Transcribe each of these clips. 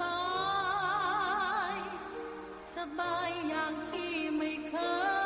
บาย สบายอย่างที่ไม่เคย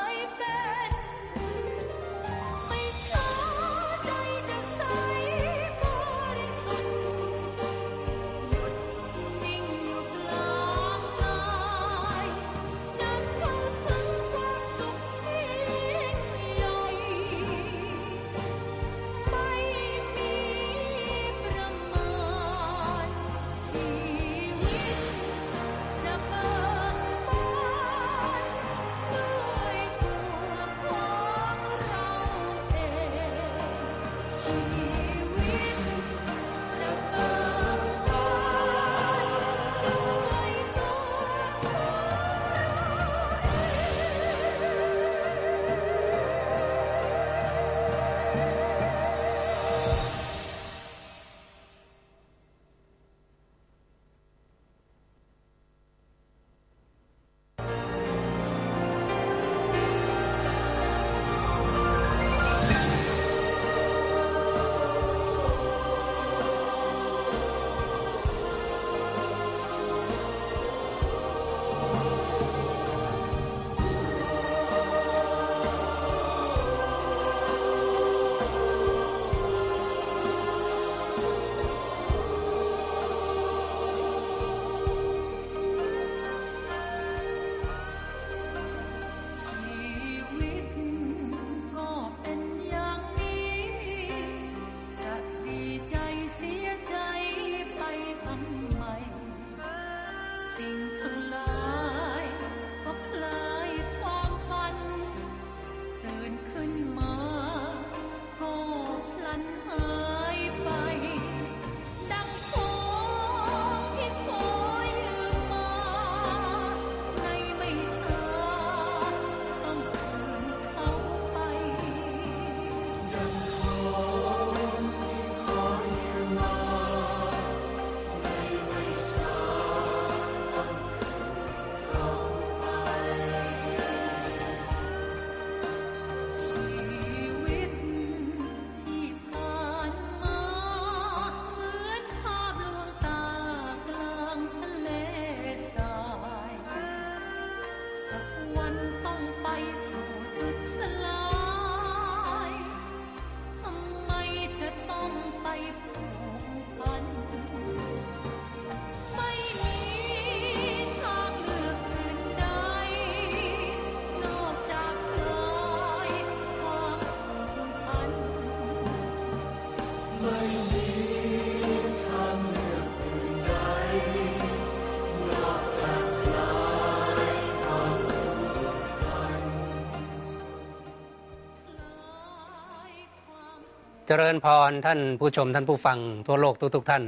จริญพรท่านผู้ชมท่านผู้ฟังทั่วโลกทุกๆทท่าน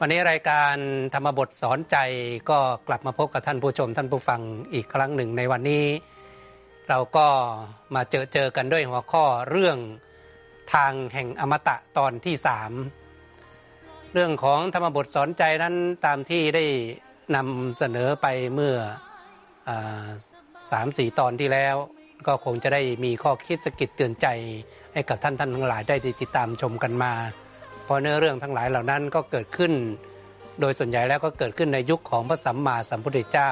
วันนี้รายการธรรมบทสอนใจก็กลับมาพบกับท่านผู้ชมท่านผู้ฟังอีกครั้งหนึ่งในวันนี้ เราก็มาเจอเจอกันด้วยหัวข้อเรื่องทางแห่งอมตะตอนที่สามเรื่องของธรรมบทสอนใจนั้นตามที่ได้นำเสนอไปเมื่ออสามสี่ตอนที่แล้ว ก็คงจะได้มีข้อคิดสกิดเตือนใจ ให้กับท่านท่านทั้งหลายได้ติดตามชมกันมา เพราะเนื้อเรื่องทั้งหลายเหล่านั้นก็เกิดขึ้น โดยส่วนใหญ่แล้วก็เกิดขึ้นในยุคของพระสัมมาสัมพุทธเจ้า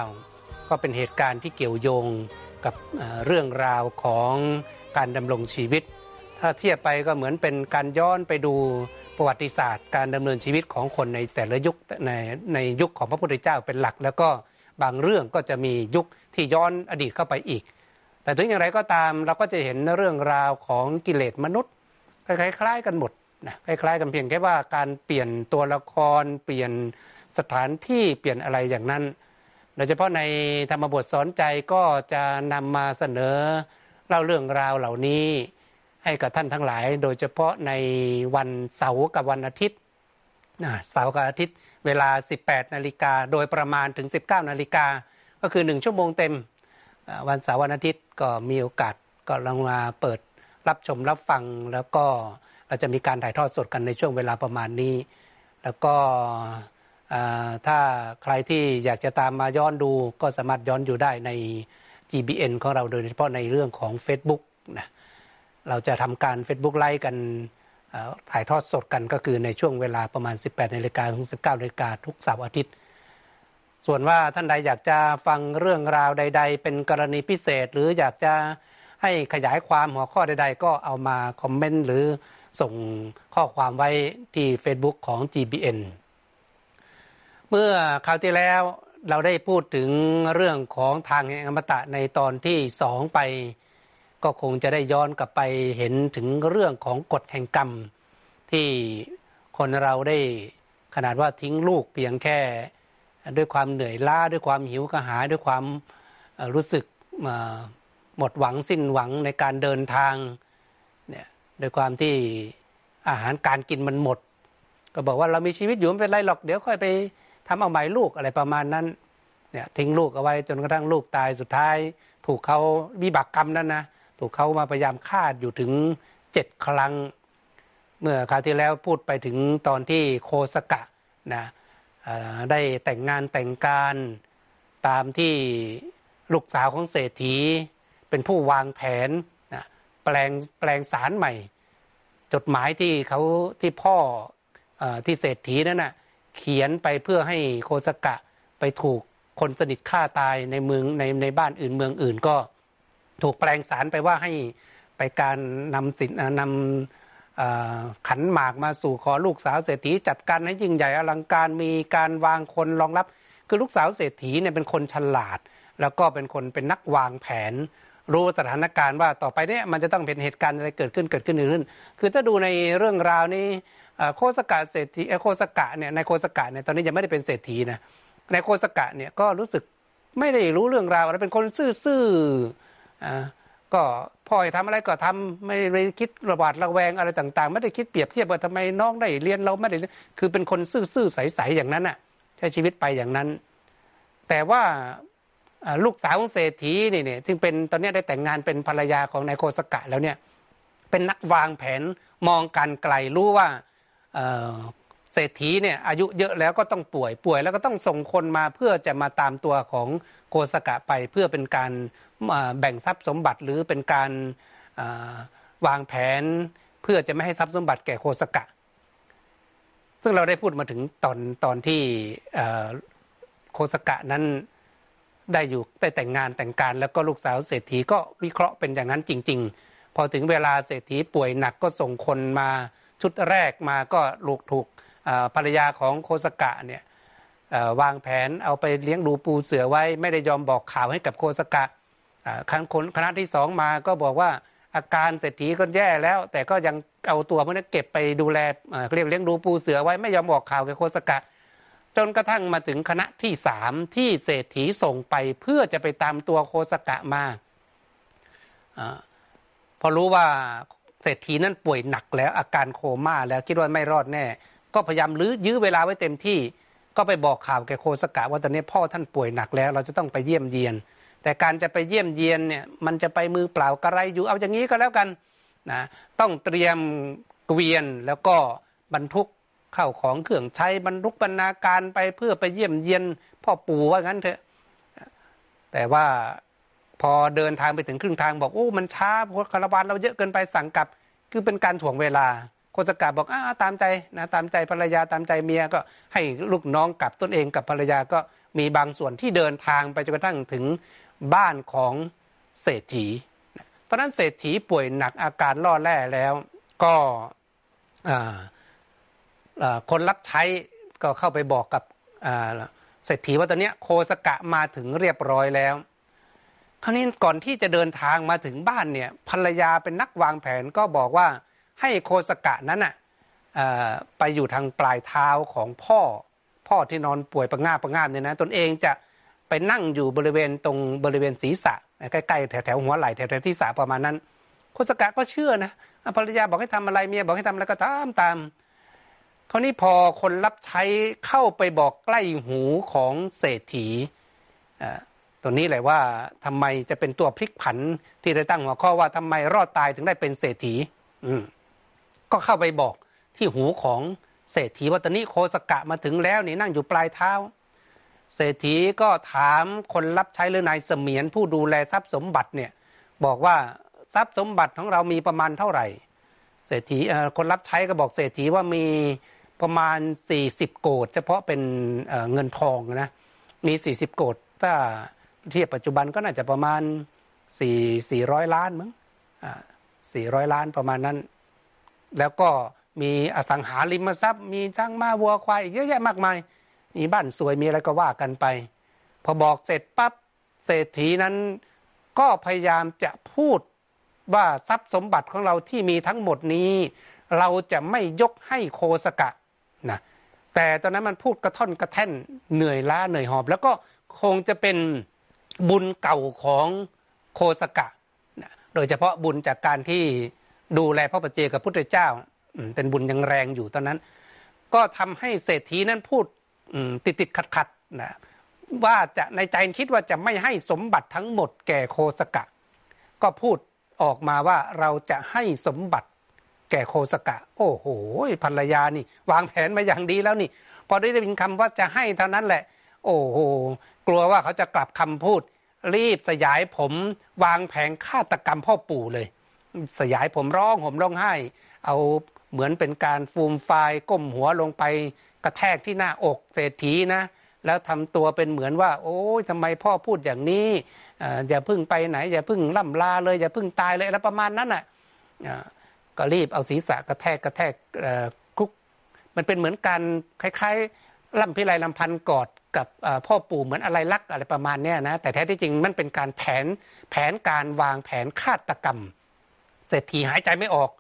ก็เป็นเหตุการณ์ที่เกี่ยวโยงกับเรื่องราวของการดำรงชีวิต ถ้าเทียบไปก็เหมือนเป็นการย้อนไปดูประวัติศาสตร์ การดำเนินชีวิตของคนในแต่ละยุคในในยุคของพระพุทธเจ้าเป็นหลัก แล้วก็บางเรื่องก็จะมียุคที่ย้อนอดีตเข้าไปอีก แต่ถึงอย่างไรก็ตามเราก็จะเห็นเรื่องราวของกิเลสมนุษย์คล้ายๆกันหมดนะคล้ายๆกันเพียงแค่ว่าการเปลี่ยนตัวละคร เปลี่ยนสถานที่เปลี่ยนอะไรอย่างนั้นโดยเฉพาะในธรรมบทสอนใจก็จะนำมาเสนอเล่าเรื่องราวเหล่านี้ให้กับท่านทั้งหลาย โดยเฉพาะในวันเสาร์กับวันอาทิตย์เสาร์กับอาทิตย์ เวลา 18นาฬิกาโดยประมาณถึง 19นาฬิกาก็คือ 1 ชั่วโมงเต็มวันเสาร์วันอาทิตย์ ก็มีโอกาสก็ลองมาเปิดรับชมรับฟัง แล้วก็เราจะมีการถ่ายทอดสดกันในช่วงเวลาประมาณนี้ แล้วก็ถ้าใครที่อยากจะตามมาย้อนดูก็สามารถย้อนอยู่ได้ใน GBN ของเราโดยเฉพาะในเรื่องของ Facebook นะเราจะทำการ Facebook ไลฟ์กันถ่ายทอดสดกันก็คือในช่วงเวลาประมาณ 18นาฬิกาถึง 19นาฬิกาทุกเสาร์อาทิตย์ ส่วนว่าท่านใดอยากจะฟังเรื่องราวใด ๆ เป็นกรณีพิเศษ หรืออยากจะให้ขยายความหัวข้อใด ๆ ก็เอามาคอมเมนต์หรือส่งข้อความไว้ที่ Facebook ของ GBN เมื่อคราวที่แล้วเราได้พูดถึงเรื่องของทางแห่งอมตะในตอนที่สองไป ก็คงจะได้ย้อนกลับไปเห็นถึงเรื่องของกฎแห่งกรรม ที่คนเราได้ขนาดว่าทิ้งลูกเพียงแค่ ด้วยความเหนื่อยล้าด้วยความหิวกระหายด้วยความรู้สึกหมดหวังสิ้นหวังในการเดินทางเนี่ยด้วยความที่อาหารการกินมันหมด ก็บอกว่าเรามีชีวิตอยู่ไม่เป็นไรหรอกเดี๋ยวค่อยไปทำเอาหมายลูกอะไรประมาณนั้นเนี่ยทิ้งลูกเอาไว้จนกระทั่งลูกตายสุดท้าย ถูกเขาวิบากกรรมนั้นนะถูกเขามาพยายามฆ่าอยู่ถึงเจ็ดครั้ง เมื่อคราวที่แล้วพูดไปถึงตอนที่โคสกะนะ ได้แต่งงานแต่งการตามที่ลูกสาวของเศรษฐี เป็นผู้วางแผนแปลงแปลงสารใหม่ จดหมายที่เขาที่พ่ออที่เศรษฐีนั้นนะ่ะเขียนไปเพื่อให้โคสกะไปถูกคนสนิทฆ่าตายในเมืองในในบ้านอื่นเมืองอื่นก็ถูกแปลงสารไปว่าให้ไปการนำสินนำ ขันหมากมาสู่ขอลูกสาวเศรษฐีจัดการให้ยิ่งใหญ่อลังการมีการวางคนรองรับ คือลูกสาวเศรษฐีเนี่ยเป็นคนฉลาด แล้วก็เป็นคนเป็นนักวางแผน รู้สถานการณ์ว่าต่อไปเนี่ยมันจะต้องเป็นเหตุการณ์อะไรเกิดขึ้นเกิดขึ้นขึ้นคือถ้าดูในเรื่องราวนี้โคสกะเศรษฐีโคสกะเนี่ยในโคสกะเนี่ยตอนนี้ยังไม่ได้เป็นเศรษฐีนะในโคสกะเนี่ยก็รู้สึกไม่ได้รู้เรื่องราวอะไรเป็นคนซื่อๆอ่า ก็พ่อทำอะไรก็ทำไม่ได้คิดระบาดระแวงอะไรต่างๆ ไม่ได้คิดเปรียบเทียบว่าทำไมน้องได้เรียนเราไม่ได้คือเป็นคนซื่อๆใสๆอย่างนั้นอะ ใช้ชีวิตไปอย่างนั้น แต่ว่าลูกสาวของเศรษฐีนี่เนี่ยซึ่งเป็นตอนนี้ได้แต่งงานเป็นภรรยาของนายโคสกะแล้วเนี่ย เป็นนักวางแผนมองการไกลรู้ว่า เศรษฐีเนี่ยอายุเยอะแล้วก็ต้องป่วยป่วย แล้วก็ต้องส่งคนมาเพื่อจะมาตามตัวของโกสกะไปเพื่อเป็นการแบ่งทรัพย์สมบัติหรือเป็นการวางแผน เพื่อจะไม่ให้ทรัพย์สมบัติแก่โคสกะ ซึ่งเราได้พูดมาถึงตอนตอนที่โคสกะนั้นได้อยู่ได้แต่งงานแต่งการ แล้วก็ลูกสาวเศรษฐีก็วิเคราะห์เป็นอย่างนั้นจริง ๆ พอถึงเวลาเศรษฐีป่วยหนักก็ส่งคนมาชุดแรกมาก็ลูกถูก ภรรยาของโคสกะเนี่ยวางแผนเอาไปเลี้ยงดูปูเสือไว้ ไม่ได้ยอมบอกข่าวให้กับโคสกะครั้งคนคณะที่สองมาก็บอกว่าอาการเศรษฐีก็แย่แล้ว แต่ก็ยังเอาตัวพวกนั้นเก็บไปดูแลเรียกเลี้ยงดูปูเสือไว้ไม่ยอมบอกข่าวกับโคสกะ จนกระทั่งมาถึงคณะที่สามที่เศรษฐีส่งไปเพื่อจะไปตามตัวโคสกะมาอพอรู้ว่าเศรษฐีนั้นป่วยหนักแล้วอาการโคม่าแล้วคิดว่าไม่รอดแน่ ก็พยายามลื้อยื้อเวลาไว้เต็มที่ ก็ไปบอกข่าวแกโคสกะว่าตอนนี้พ่อท่านป่วยหนักแล้ว เราจะต้องไปเยี่ยมเยียน แต่การจะไปเยี่ยมเยียนเนี่ยมันจะไปมือเปล่ากระไรอยู่เอาอย่างนี้ก็แล้วกันนะต้องเตรียมเกวียนแล้วก็บรรทุกเข้าของเครื่องใช้บรรทุกบรรณาการไปเพื่อไปเยี่ยมเยียนพ่อปู่ว่างั้นเถอะ แต่ว่าพอเดินทางไปถึงครึ่งทางบอกโอ้มันช้าเพราะคาราวานเราเยอะเกินไปสั่งกลับ คือเป็นการถ่วงเวลา โคสกาบอกอ้าตามใจนะตามใจภรรยาตามใจเมียก็ให้ลูกน้องกลับตนเองกับภรรยาก็มีบางส่วนที่เดินทางไปจนกระทั่งถึงบ้านของเศรษฐีเพราะนั้นเศรษฐีป่วยหนักอาการล่อแร่แล้ว ก็คนรับใช้ก็เข้าไปบอกกับเศรษฐีว่าตอนนี้โคสกะมาถึงเรียบร้อยแล้ว คราวนี้ก่อนที่จะเดินทางมาถึงบ้านเนี่ยภรรยาเป็นนักวางแผนก็บอกว่า ให้โคสกะนั้นอะไปอยู่ทางปลายเท้าของพ่อ พ่อที่นอนป่วยประง่าประง่ามเนี่ยนะตนเองจะไปนั่งอยู่บริเวณตรงบริเวณศีรษะใกล้ๆแถวๆหัวไหล่แถวๆที่ศีรษะประมาณนั้นโคสกะก็เชื่อนะภรรยาบอกให้ทำอะไรเมียบอกให้ทำอะไรก็ตามตามคราวนี้พอคนรับใช้เข้าไปบอกใกล้หูของเศรษฐีตัวนี้แหละว่าทำไมจะเป็นตัวพลิกผันที่ได้ตั้งหัวข้อว่าทำไมรอดตายถึงได้เป็นเศรษฐี อืม ก็เข้าไปบอกที่หูของเศรษฐีว่าตอนนี้โคสกะมาถึงแล้วนี่นั่งอยู่ปลายเท้า เศรษฐีก็ถามคนรับใช้หรือนายเสมียนผู้ดูแลทรัพย์สมบัติเนี่ยบอกว่าทรัพย์สมบัติของเรามีประมาณเท่าไหร่ เศรษฐีคนรับใช้ก็บอกเศรษฐีว่ามีประมาณสี่สิบโกดเฉพาะเป็นเงินทองนะมีสี่สิบโกดถ้าเทียบปัจจุบันก็น่าจะประมาณสี่สี่ร้อยล้านมั้งสี่ร้อยล้านประมาณนั้น แล้วก็มีอสังหาริมทรัพย์ มีทั้งมาวัวควายอีกเยอะแยะมากมาย มีบ้านสวยมีอะไรก็ว่ากันไป พอบอกเสร็จปั๊บเศรษฐีนั้นก็พยายามจะพูดว่าทรัพย์สมบัติของเราที่มีทั้งหมดนี้ เราจะไม่ยกให้โคสกะนะแต่ตอนนั้นมันพูดกระท่อนกระแท่นเหนื่อยล้าเหนื่อยหอบ แล้วก็คงจะเป็นบุญเก่าของโคสกะนะโดยเฉพาะบุญจากการที่ ดูแลพระปเจกับพุทธเจ้าเป็นบุญยังแรงอยู่ตอนนั้น ก็ทำให้เศรษฐีนั้นพูดติดติดขัดขัดนะว่าจะในใจคิดว่าจะไม่ให้สมบัติทั้งหมดแก่โคสกะ ก็พูดออกมาว่าเราจะให้สมบัติแก่โคสกะ โอ้โหภรรยานี่ วางแผนมาอย่างดีแล้วนี่ พอได้ยินคำว่าจะให้เท่านั้นแหละ โอ้โหกลัวว่าเขาจะกลับคำพูด รีบสยายผม วางแผนฆาตกรรมพ่อปู่เลย สยายผมร้องห่มร้องไห้ เอาเหมือนเป็นการฟูมไฟก้มหัวลงไปกระแทกที่หน้าอกเศรษฐีนะ แล้วทำตัวเป็นเหมือนว่า โอ้ยทำไมพ่อพูดอย่างนี้อย่าพึ่งไปไหน อย่าพึ่งล่ำลาเลย อย่าพึ่งตายเลยแล้วประมาณนั้นอะก็รีบเอาศีรษะกระแทกกระแทกคุก มันเป็นเหมือนการคล้ายๆล่ำพิไรลำพันกอดกับพ่อปู่เหมือนอะไรลักอะไรประมาณเนี้ยนะแต่แท้ที่จริงมันเป็นการแผนแผนการวางแผนฆาตกรรม เศรษฐีหายใจไม่ออก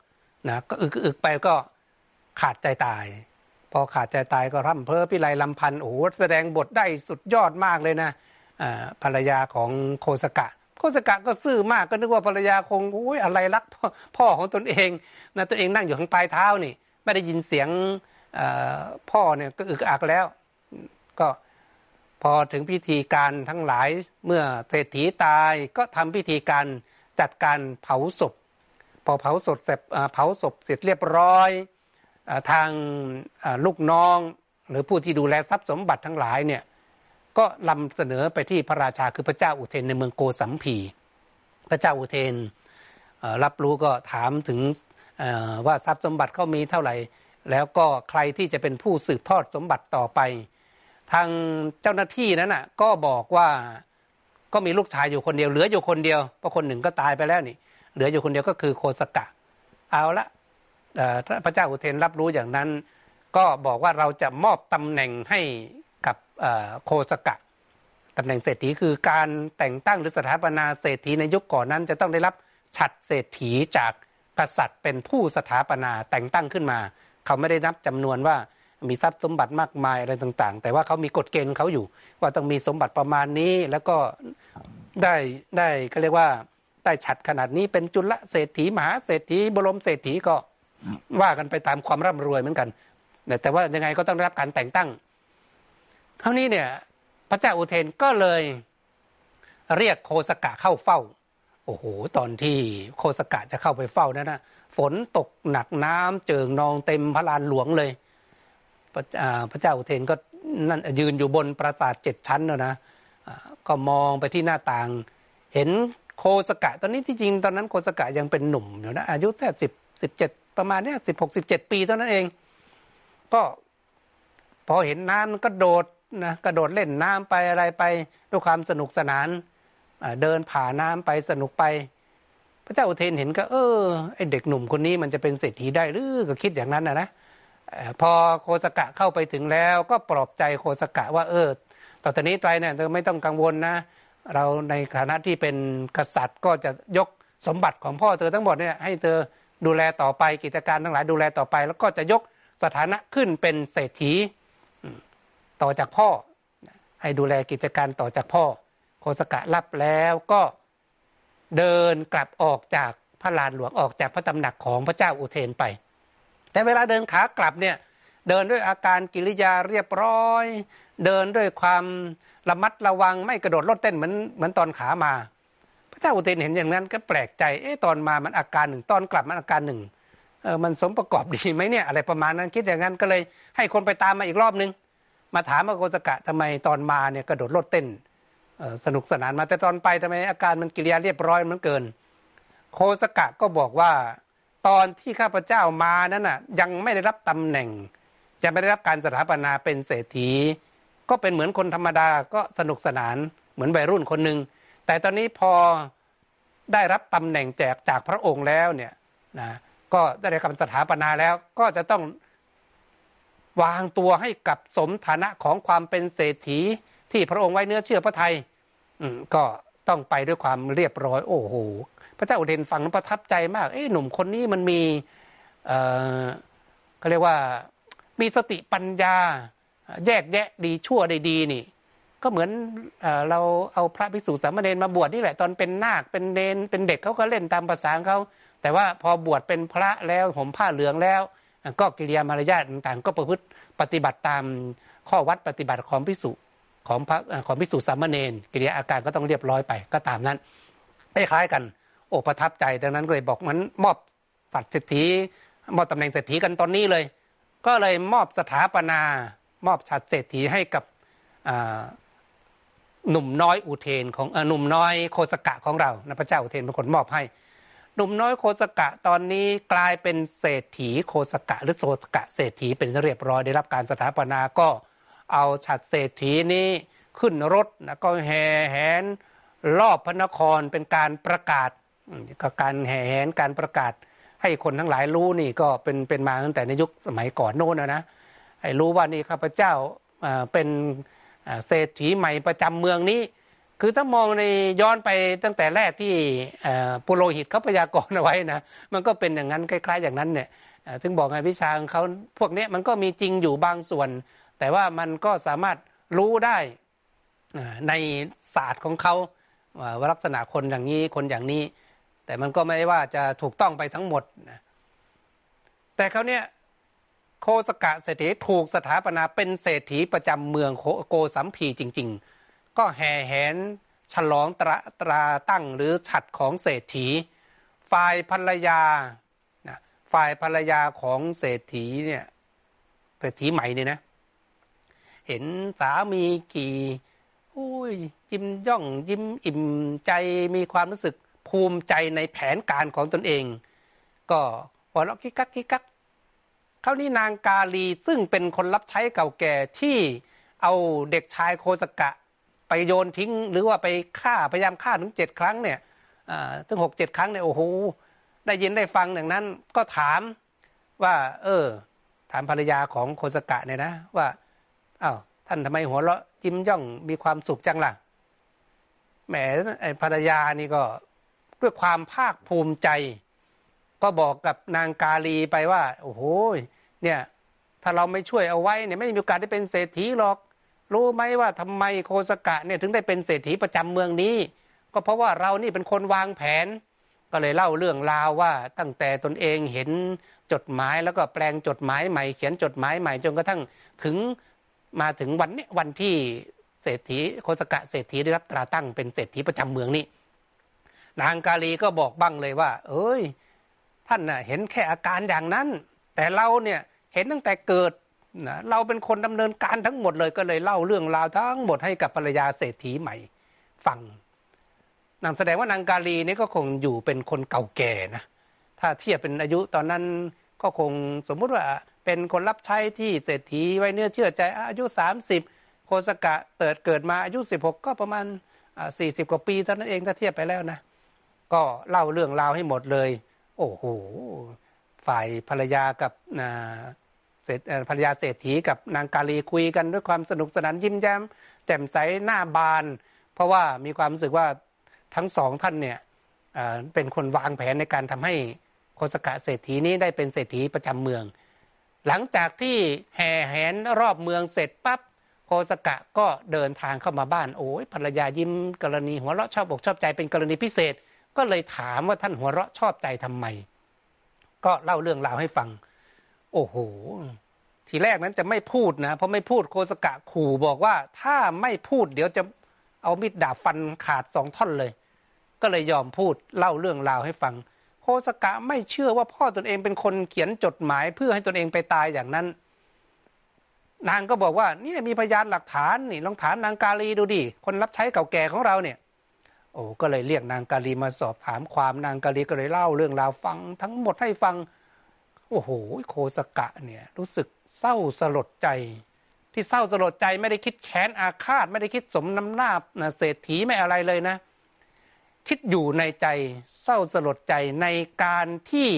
นะก็อึกอึกไปก็ขาดใจตาย พอขาดใจตายก็ร่ำเพ้อพิไรลำพันโอ้โหแสดงบทได้สุดยอดมากเลยนะภรรยาของโคสกะ โคสกะก็ซื่อมากก็นึกว่าภรรยาคงโอ้ยอะไรรักพ่อของตนเองนะตัวเองนั่งอยู่ข้างปลายเท้านี่ ไม่ได้ยินเสียงพ่อเนี่ยก็อึกอักแล้ว ก็พอถึงพิธีการทั้งหลายเมื่อเศรษฐีตายก็ทำพิธีการจัดการเผาศพ พอเผาศพเสร็จเผาศพเสร็จเรียบร้อยทางลูกน้อง หรือผู้ที่ดูแลทรัพย์สมบัติทั้งหลายเนี่ยก็ลำเสนอไปที่พระราชาคือพระเจ้าอุเทนในเมืองโกสัมพีพระเจ้าอุเทนรับรู้ก็ถามถึงว่าทรัพย์สมบัติเขามีเท่าไหร่ แล้วก็ใครที่จะเป็นผู้สืบทอดสมบัติต่อไป ทางเจ้าหน้าที่นั้นน่ะก็บอกว่าก็มีลูกชายอยู่คนเดียวเหลืออยู่คนเดียวเพราะคนหนึ่งก็ตายไปแล้วนี่ เหลืออยู่คนเดียวก็คือโคสกะ เอาละพระเจ้าอุเทนรับรู้อย่างนั้น ก็บอกว่าเราจะมอบตำแหน่งให้กับโคสกะตำแหน่งเศรษฐีคือการแต่งตั้งหรือสถาปนาเศรษฐีในยุคก่อนนั้น จะต้องได้รับฉัดเศรษฐีจากกษัตริย์เป็นผู้สถาปนาแต่งตั้งขึ้นมา เขาไม่ได้นับจำนวนว่ามีทรัพย์สมบัติมากมายอะไรต่างๆ แต่ว่าเขามีกฎเกณฑ์เขาอยู่ ว่าต้องมีสมบัติประมาณนี้แล้วก็ได้ได้ก็เรียกว่า ได้ฉัดขนาดนี้เป็นจุลเศรษฐีมหาเศรษฐีบรมเศรษฐีก็ว่ากันไปตามความร่ำรวยเหมือนกันแต่ว่ายังไงก็ต้องรับการแต่งตั้งเท่านี้เนี่ย พระเจ้าอุเทนก็เลยเรียกโคสกะเข้าเฝ้า โอ้โห ตอนที่โคสกะจะเข้าไปเฝ้านั้นนะฝนตกหนักน้ำเจิงนองเต็มพระลานหลวงเลยพระเจ้าอุเทนก็นั่นยืนอยู่บนปราสาทเจ็ดชั้นนะนะก็มองไปที่หน้าต่าง เห็น โคสกะ ตอนนี้ที่จริงตอนนั้นโคสกะยังเป็นหนุ่มอยู่นะอายุแค่สิบสิบเจ็ดประมาณเนี้ยสิบหกสิบเจ็ดปีเท่านั้นเอง ก็พอเห็นน้ำก็โดดนะกระโดดเล่นน้ำไปอะไรไปด้วยความสนุกสนานเดินผ่าน้ำไปสนุกไป พระเจ้าอุเทนเห็นก็ เออไอเด็กหนุ่มคนนี้มันจะเป็นเศรษฐีได้หรือก็คิดอย่างนั้นนะนะพอโคสกะเข้าไปถึงแล้ว ก็ปลอบใจโคสกะว่าเออ ต่อตอนนี้ไปเนี่ยเธอไม่ต้องกังวลนะ เราในฐานะที่เป็นกษัตริย์ก็จะยกสมบัติของพ่อเธอทั้งหมดเนี่ยให้เธอดูแลต่อไปกิจการทั้งหลายดูแลต่อไป แล้วก็จะยกสถานะขึ้นเป็นเศรษฐีต่อจากพ่อ ให้ดูแลกิจการต่อจากพ่อ โคสกะรับแล้วก็เดินกลับออกจากพระลานหลวงออกจากพระตำหนักของพระเจ้าอุเทนไป แต่เวลาเดินขากลับเนี่ยเดินด้วยอาการกิริยาเรียบร้อย เดินด้วยความ ระมัดระวังไม่กระโดดโลดเต้นเหมือนเหมือนตอนขามา พระเจ้าอุเทนเห็นอย่างนั้นก็แปลกใจเอ๊ะตอนมามันอาการหนึ่งตอนกลับมันอาการหนึ่งเออมันสมประกอบดีไหมเนี่ยอะไรประมาณนั้นคิดอย่างนั้นก็เลยให้คนไปตามมาอีกรอบนึง มาถามมาโกสกะทำไมตอนมาเนี่ยกระโดดโลดเต้นสนุกสนานมาแต่ตอนไปทำไมอาการมันกิริยาเรียบร้อยมันเกิน โคสกะก็บอกว่า ตอนที่ข้าพเจ้ามานั้นน่ะ ยังไม่ได้รับตำแหน่ง จะไม่ได้รับการสถาปนาเป็นเศรษฐี ก็เป็นเหมือนคนธรรมดาก็สนุกสนานเหมือนวัยรุ่นคนหนึ่งแต่ตอนนี้พอได้รับตำแหน่งแจกจากพระองค์แล้วเนี่ยนะก็ได้รับการสถาปนาแล้วก็จะต้องวางตัวให้กับสมฐานะของความเป็นเศรษฐีที่พระองค์ไว้เนื้อเชื่อพระไทยอืมก็ต้องไปด้วยความเรียบร้อย โอ้โหพระเจ้าอุเทนฟังประทับใจมากเอ้หนุ่มคนนี้มันมีเอ่อเขาเรียกว่ามีสติปัญญา แยกแยะดีชั่วได้ดีนี่ ก็เหมือนเราเอาพระภิกษุสามเณรมาบวชนี่แหละ ตอนเป็นนาคเป็นเนนเป็นเด็กเขาก็เล่นตามภาษาเขาแต่ว่าพอบวชเป็นพระแล้วผมผ้าเหลืองแล้วก็กิริยามารยาทต่างๆ ก็ประพฤติปฏิบัติตามข้อวัดปฏิบัติของภิกษุของพระของภิกษุสามเณรกิริยาอาการก็ต้องเรียบร้อยไปก็ตามนั้นไม่คล้ายกัน โอประทับใจดังนั้นก็เลยบอกมันมอบสัตว์เศรษฐีมอบตำแหน่งเศรษฐีกันตอนนี้เลย ก็เลยมอบสถาปนา มอบฉัดเศรษฐีให้กับหนุ่มน้อยอุเทนของหนุ่มน้อยโคสกะของเรานะพระเจ้าอุเทนเป็นคนมอบให้ หนุ่มน้อยโคสกะตอนนี้กลายเป็นเศรษฐีโคสกะ หรือโซสกะเศรษฐีเป็นเรียบร้อยได้รับการสถาปนาก็เอาฉัดเศรษฐีนี้ขึ้นรถนะก็แห่แหนรอบพระนครเป็นการประกาศก็การแห่แหนการประกาศให้คนทั้งหลายรู้นี่ก็เป็นเป็นมาตั้งแต่ในยุคสมัยก่อนโน้นนะนะ รู้ว่านี่ข้าพเจ้าเป็นเศรษฐีใหม่ประจำเมืองนี้ คือถ้ามองในย้อนไปตั้งแต่แรกที่ปุโรหิตเขาพยากรณ์เอาไว้นะมันก็เป็นอย่างนั้นคล้าย ๆ อย่างนั้นเนี่ยถึงบอกไงวิชาของเขาพวกนี้มันก็มีจริงอยู่บางส่วน แต่ว่ามันก็สามารถรู้ได้ในศาสตร์ของเขาว่าลักษณะคนอย่างนี้คนอย่างนี้ แต่มันก็ไม่ว่าจะถูกต้องไปทั้งหมดแต่เขาเนี่ย โคสกะเศรษฐีถูกสถาปนาเป็นเศรษฐีประจำเมืองโกสัมพีจริง ๆ ก็แห่แหนฉลองตราตราตั้งหรือฉัดของเศรษฐี ฝ่ายภรรยาฝ่ายภรรยาของเศรษฐีเนี่ยเศรษฐีใหม่เนี่ยนะ เห็นสามีกี่อุ้ยยิ้มย่องยิ้มอิ่มใจมีความรู้สึกภูมิใจในแผนการของตนเอง ก็หัวเราะกิกักกิกัก เขานี่นางกาลีซึ่งเป็นคนรับใช้เก่าแก่ที่เอาเด็กชายโคสกะ ไปโยนทิ้ง หรือว่าไปฆ่าพยายามฆ่าถึงเจ็ดครั้งเนี่ยถึงหกเจ็ดครั้งเนี่ยโอ้โหได้ยินได้ฟังอย่างนั้นก็ถามว่า เออ ถามภรรยาของโคสกะเนี่ยนะว่าอา้าวท่านทำไมหัวเราะยิ้มย่องมีความสุขจังล่ะแหมภรรยานี่ก็ด้วยความภาคภูมิใจ ก็บอกกับนางกาลีไปว่า โอ้โหเนี่ยถ้าเราไม่ช่วยเอาไว้เนี่ยไม่มีโอกาสได้เป็นเศรษฐีหรอก รู้ไหมว่าทำไมโคสกะเนี่ยถึงได้เป็นเศรษฐีประจำเมืองนี้ ก็เพราะว่าเรานี่เป็นคนวางแผน ก็เลยเล่าเรื่องราวว่าตั้งแต่ตนเองเห็นจดหมายแล้วก็แปลงจดหมายใหม่ เขียนจดหมายใหม่จนกระทั่งถึงมาถึงวันนี้วันที่เศรษฐีโคสกะเศรษฐีได้รับตราตั้งเป็นเศรษฐีประจำเมืองนี้นางกาลีก็บอกบ้างเลยว่า เอ้ย ท่านน่ะเห็นแค่อาการอย่างนั้น แต่เราเนี่ยเห็นตั้งแต่เกิดนะเราเป็นคนดำเนินการทั้งหมดเลยก็เลยเล่าเรื่องราวทั้งหมดให้กับภรรยาเศรษฐีใหม่ฟังนางแสดงว่านางกาลีนี่ก็คงอยู่เป็นคนเก่าแก่นะถ้าเทียบเป็นอายุตอนนั้นก็คงสมมุติว่าเป็นคนรับใช้ที่เศรษฐีไว้เนื้อเชื่อใจอายุสามสิบโคสกะเติดเกิดมาอายุสิบหกก็ประมาณสี่สิบกว่าปีเท่านั้นเองถ้าเทียบไปแล้วนะ ก็เล่าเรื่องราวให้หมดเลย โอ้โหฝ่ายภรรยากับเศรษภรรยาเศรษฐีกับนางกาลีคุยกันด้วยความสนุกสนานยิ้มแย้มแจ่มใสหน้าบาน เพราะว่ามีความรู้สึกว่าทั้งสองท่านเนี่ยเป็นคนวางแผนในการทำให้โคสกะเศรษฐีนี้ได้เป็นเศรษฐีประจำเมือง หลังจากที่แห่แหนรอบเมืองเสร็จปั๊บโคสกะก็เดินทางเข้ามาบ้านโอ้ยภรรยายิ้มกรณีหัวเราะชอบอกชอบใจเป็นกรณีพิเศษ ก็เลยถามว่าท่านหัวเราะชอบใจทำไม ก็เล่าเรื่องราวให้ฟัง โอ้โห ทีแรกนั้นจะไม่พูดนะเพราะไม่พูดโคสกะขู่บอกว่า ถ้าไม่พูดเดี๋ยวจะเอามิดดาบฟันขาดสองท่อนเลย ก็เลยยอมพูดเล่าเรื่องราวให้ฟัง โคสกะไม่เชื่อว่าพ่อตนเองเป็นคนเขียนจดหมาย เพื่อให้ตนเองไปตายอย่างนั้น นางก็บอกว่าเนี่ยมีพยานหลักฐานนี่ลองถามนางกาลีดูดิคนรับใช้เก่าแก่ของเราเนี่ย โอ้ก็เลยเรียกนางกาลีมาสอบถามความนางกาลีก็เลยเล่าเรื่องราวฟังทั้งหมดให้ฟัง โอ้โหโคสกะเนี่ยรู้สึกเศร้าสลดใจ ที่เศร้าสลดใจไม่ได้คิดแค้นอาฆาต ไม่ได้คิดสมน้ำหน้าเศรษฐีไม่อะไรเลยนะ คิดอยู่ในใจเศร้าสลดใจในการที่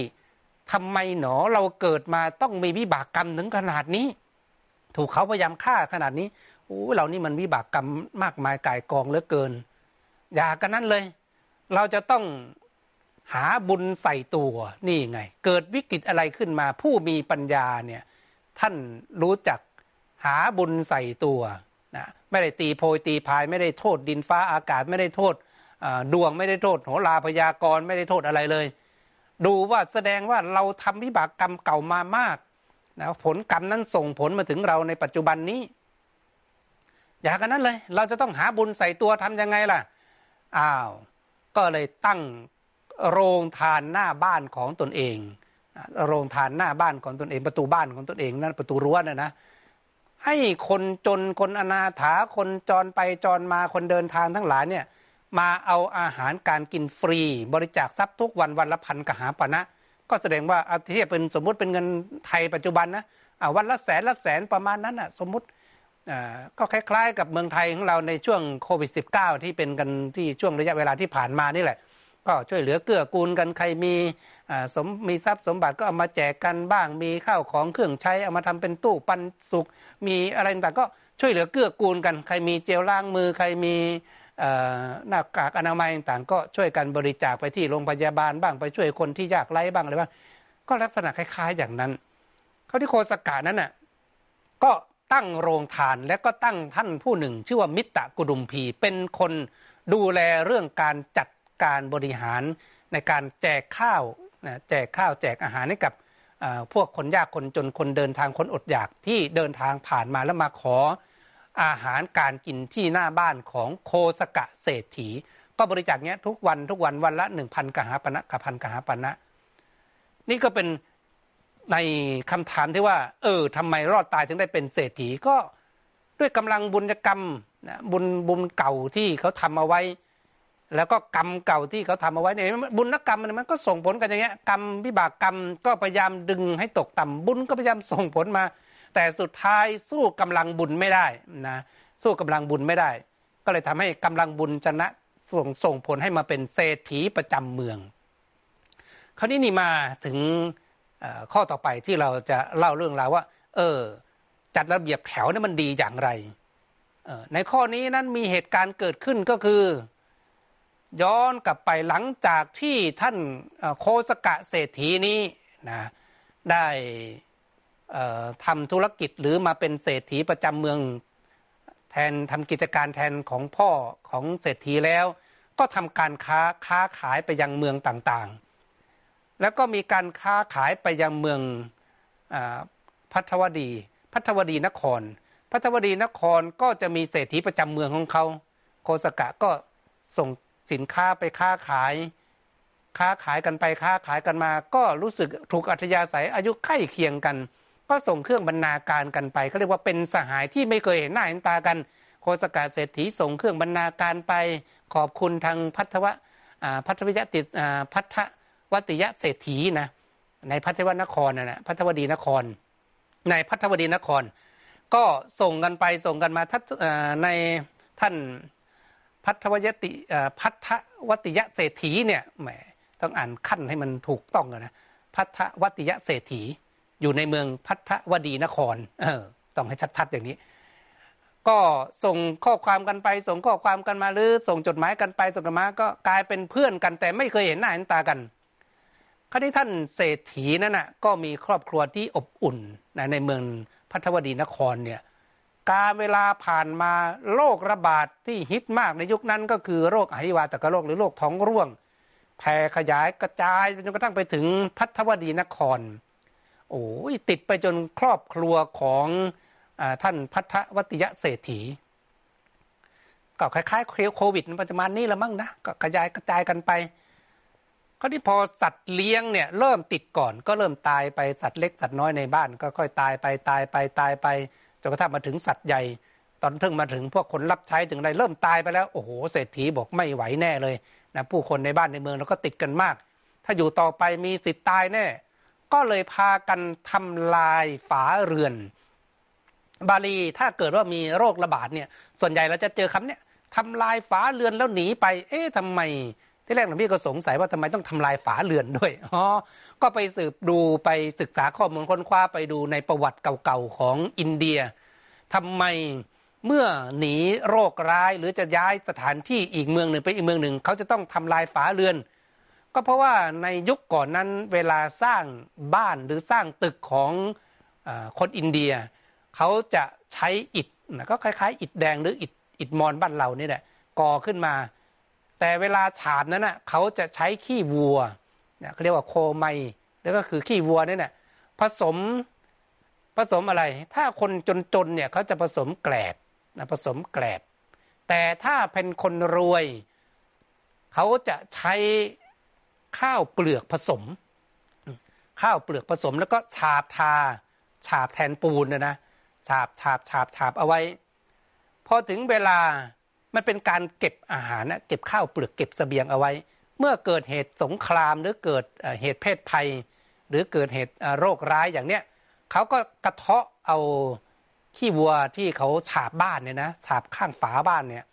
ทำไมหนอเราเกิดมาต้องมีวิบากกรรมถึงขนาดนี้ ถูกเขาพยายามฆ่าขนาดนี้โอ้เรานี่มันวิบากกรรมมากมายกายกองเหลือเกิน อย่ากันนั้นเลย เราจะต้องหาบุญใส่ตัวนี่ไง เกิดวิกฤตอะไรขึ้นมา ผู้มีปัญญาเนี่ยท่านรู้จักหาบุญใส่ตัวนะไม่ได้ตีโพยตีพาย ไม่ได้โทษดินฟ้าอากาศ ไม่ได้โทษดวงไม่ได้โทษโหราพยากรณ์ไม่ได้โทษอะไรเลย ดูว่าแสดงว่าเราทำวิบากกรรมเก่ามามากนะผลกรรมนั้นส่งผลมาถึงเราในปัจจุบันนี้ อย่ากันนั้นเลย เราจะต้องหาบุญใส่ตัวทำยังไงล่ะ อ้าว ก็เลยตั้งโรงทานหน้าบ้านของตนเอง โรงทานหน้าบ้านของตนเอง ประตูบ้านของตนเองนั่นประตูรั้วน่ะนะให้คนจนคนอนาถาคนจรไปจรมาคนเดินทางทั้งหลายเนี่ยมาเอาอาหารการกินฟรี บริจาคทรัพย์ทุกวันวันละพันกหาปณะนะก็แสดงว่าอาเทียบเป็นสมมุติเป็นเงินไทยปัจจุบันนะวันละแสนละแสนประมาณนั้นอะสมมุติ ก็คล้ายๆ กับเมืองไทยของเราในช่วงโควิด -19 ที่เป็นกันที่ช่วงระยะเวลาที่ผ่านมานี่แหละ ก็ช่วยเหลือเกื้อกูลกันใครมีสมมีทรัพย์สมบัติก็เอามาแจกกันบ้างมีข้าวของเครื่องใช้เอามาทำเป็นตู้ปันสุกมีอะไรต่างก็ช่วยเหลือเกื้อกูลกัน ใครมีเจลล้างมือ ใครมีหน้ากากอนามัยต่างก็ช่วยกันบริจาคไปที่โรงพยาบาลบ้างไปช่วยคนที่ยากไร้บ้างอะไรบ้างก็ลักษณะคล้าย ๆ อย่างนั้น เขาที่โคสกานั้นน่ะก็ ตั้งโรงทานและก็ตั้งท่านผู้หนึ่ง ชื่อว่ามิตรกุดุมพีเป็นคนดูแลเรื่องการจัดการบริหารในการแจกข้าวแจกข้าวแจกอาหารให้กับพวกคนยากคนจนคนเดินทางคนอดอยากที่เดินทางผ่านมาแล้วมาขออาหารการกินที่หน้าบ้านของโคสกะเศรษฐี ก็บริจาคเนี้ยทุกวันทุกวันวันละหนึ่งพันกหาปณะกับพันกหาปณะนี่ก็เป็น ในคำถามที่ว่า เออทำไมรอดตายถึงได้เป็นเศรษฐีก็ด้วยกำลังบุญกรรมนะบุญบุญเก่าที่เขาทำเอาไว้ แล้วก็กรรมเก่าที่เขาทำเอาไว้เนี่ยบุญกรรมมันก็ส่งผลกันอย่างเงี้ยกรรมวิบากกรรมก็พยายามดึงให้ตกต่ำบุญก็พยายามส่งผลมา แต่สุดท้ายสู้กำลังบุญไม่ได้นะสู้กำลังบุญไม่ได้ ก็เลยทำให้กำลังบุญชนะส่งส่งผลให้มาเป็นเศรษฐีประจำเมือง คราวนี้นี่มาถึง ข้อต่อไปที่เราจะเล่าเรื่องราวว่า เออ จัดระเบียบแถวนี่มันดีอย่างไรในข้อนี้นั้นมีเหตุการณ์เกิดขึ้นก็คือ ย้อนกลับไปหลังจากที่ท่านโคสกะเศรษฐีนี้นะได้ทำธุรกิจหรือมาเป็นเศรษฐีประจำเมืองแทนทำกิจการแทนของพ่อของเศรษฐีแล้ว ก็ทำการค้าค้าขายไปยังเมืองต่างๆ แล้วก็มีการค้าขายไปยังเมืองอพัทวดี พัทวดีนคร พัทวดีนครก็จะมีเศรษฐีประจำเมืองของเขา โคสกะก็ส่งสินค้าไปค้าขาย ค้าขายกันไปค้าขายกันมา ก็รู้สึกถูกอัธยาศัยอายุใกล้เคียงกัน ก็ส่งเครื่องบรรณาการกันไปเขาเรียกว่าเป็นสหายที่ไม่เคยเห็นหน้าเห็นตากัน โคสกะเศรษฐีส่งเครื่องบรรณาการไป ขอบคุณทางพัทวะพัทวิยติพัทธ วัติยะเศรษฐีนะในพัทวนครนะนะพัทวดีนคร ในพัทวดีนคร ก็ส่งกันไปส่งกันมาทัในท่านพัทวยติพัทวติยะเศรษฐีเนี่ยแหมต้องอ่านขั้นให้มันถูกต้องนะพัทวติยะเศรษฐี อยู่ในเมืองพัทวดีนคร เออ ต้องให้ชัดๆอย่างนี้ ก็ส่งข้อความกันไป ส่งข้อความกันมาหรือ ส่งจดหมายกันไปส่งกันมาก็กลายเป็นเพื่อนกัน แต่ไม่เคยเห็นหน้าเห็นตากัน คราวนี้ท่านเศรษฐีนั่นนะก็มีครอบครัวที่อบอุ่นนะในเมืองพัทวดีนครเนี่ยการเวลาผ่านมาโรคระบาดที่ฮิตมากในยุคนั้นก็คือโรคอหิวาตกโรคหรือโรคท้องร่วงแผ่ขยายกระจายจนกระทั่งไปถึงพัทวดีนคร โอ้ยติดไปจนครอบครัวของอท่านพัทวติยะเศรษฐีก็คล้ายๆโควิดปัจจุบันนี้ละมั้งนะก็กระจายกระจายกันไป คราวนี้พอสัตว์เลี้ยงเนี่ยเริ่มติดก่อนก็เริ่มตายไปสัตว์เล็กสัตว์น้อยในบ้าน ก็ค่อยตายไปตายไปตายไปจนกระทั่งมาถึงสัตว์ใหญ่ ตอนถึงมาถึงพวกคนรับใช้ถึงได้เริ่มตายไปแล้วโอ้โหเศรษฐีบอกไม่ไหวแน่เลยนะผู้คนในบ้านในเมืองเราก็ติดกันมาก ถ้าอยู่ต่อไปมีสิทธิ์ตายแน่ ก็เลยพากันทำลายฝาเรือน บาลีถ้าเกิดว่ามีโรคระบาดเนี่ยส่วนใหญ่เราจะเจอคำเนี้ยทำลายฝาเรือนแล้วหนีไป เอ๊ะทำไม ที่แรกหลวงพี่ก็สงสัยว่าทำไมต้องทำลายฝาเรือนด้วยอ๋อก็ไปสืบดูไปศึกษาข้อมูลค้นคว้าไปดูในประวัติเก่าๆของอินเดียทำไมเมื่อหนีโรคร้ายหรือจะย้ายสถานที่อีกเมืองหนึ่งไปอีกเมืองหนึ่ง เขาจะต้องทำลายฝาเรือน ก็เพราะว่าในยุคก่อนนั้นเวลาสร้างบ้านหรือสร้างตึกของอคนอินเดีย เขาจะใช้อิฐก็คล้ายๆ อิฐแดงหรืออิฐอิฐมอนบ้านเรานี่แหละก่อขึ้นมา แต่เวลาฉาบนั้นน่ะเขาจะใช้ขี้วัวเนี่ยเขาเรียกว่าโคไมแล้วก็คือขี้วัวนี่แหละผสมผสมอะไร ถ้าคนจนๆเนี่ยเขาจะผสมแกลบนะผสมแกลบ แต่ถ้าเป็นคนรวย เขาจะใช้ข้าวเปลือกผสม ข้าวเปลือกผสมแล้วก็ฉาบทา ฉาบแทนปูนนะนะฉาบฉาบฉาบฉาบเอาไว้พอถึงเวลา มันเป็นการเก็บอาหารนะเก็บข้าวเปลือกเก็บสเสบียงเอาไว้ เมื่อเกิดเหตุสงครามหรือเกิดเหตุเพศภัย หรือเกิดเหตุโรคร้ายอย่างเนี้ยเขาก็กระเทาะเอาขี้วัวที่เขาฉาบบ้านเนี่ยนะฉาบข้างฝาบ้านเนี่ย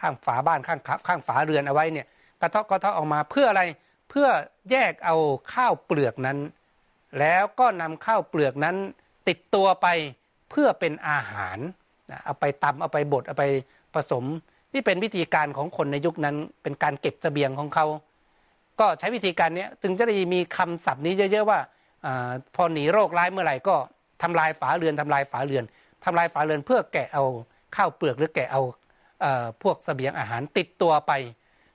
ข้างฝาบ้านข้างข้างฝาเรือนเอาไว้เนี่ย กระเทาะกระเทาะออกมาเพื่ออะไรเพื่อแยกเอาข้าวเปลือกนั้น แล้วก็นำข้าวเปลือกนั้นติดตัวไปเพื่อเป็นอาหารเอาไปตำเอาไปบดเอาไป ผสมนี่เป็นวิธีการของคนในยุคนั้นเป็นการเก็บเสบียงของเขา ก็ใช้วิธีการนี้จึงจะได้มีคำศัพท์นี้เยอะ ๆ ว่าอพอหนีโรคร้ายเมื่อไหร่ก็ทำลายฝาเรือนทำลายฝาเรือนทำลายฝาเรือนเพื่อแกะเอาข้าวเปลือกหรือแกะเอาพวกเสบียงอาหารติดตัวไป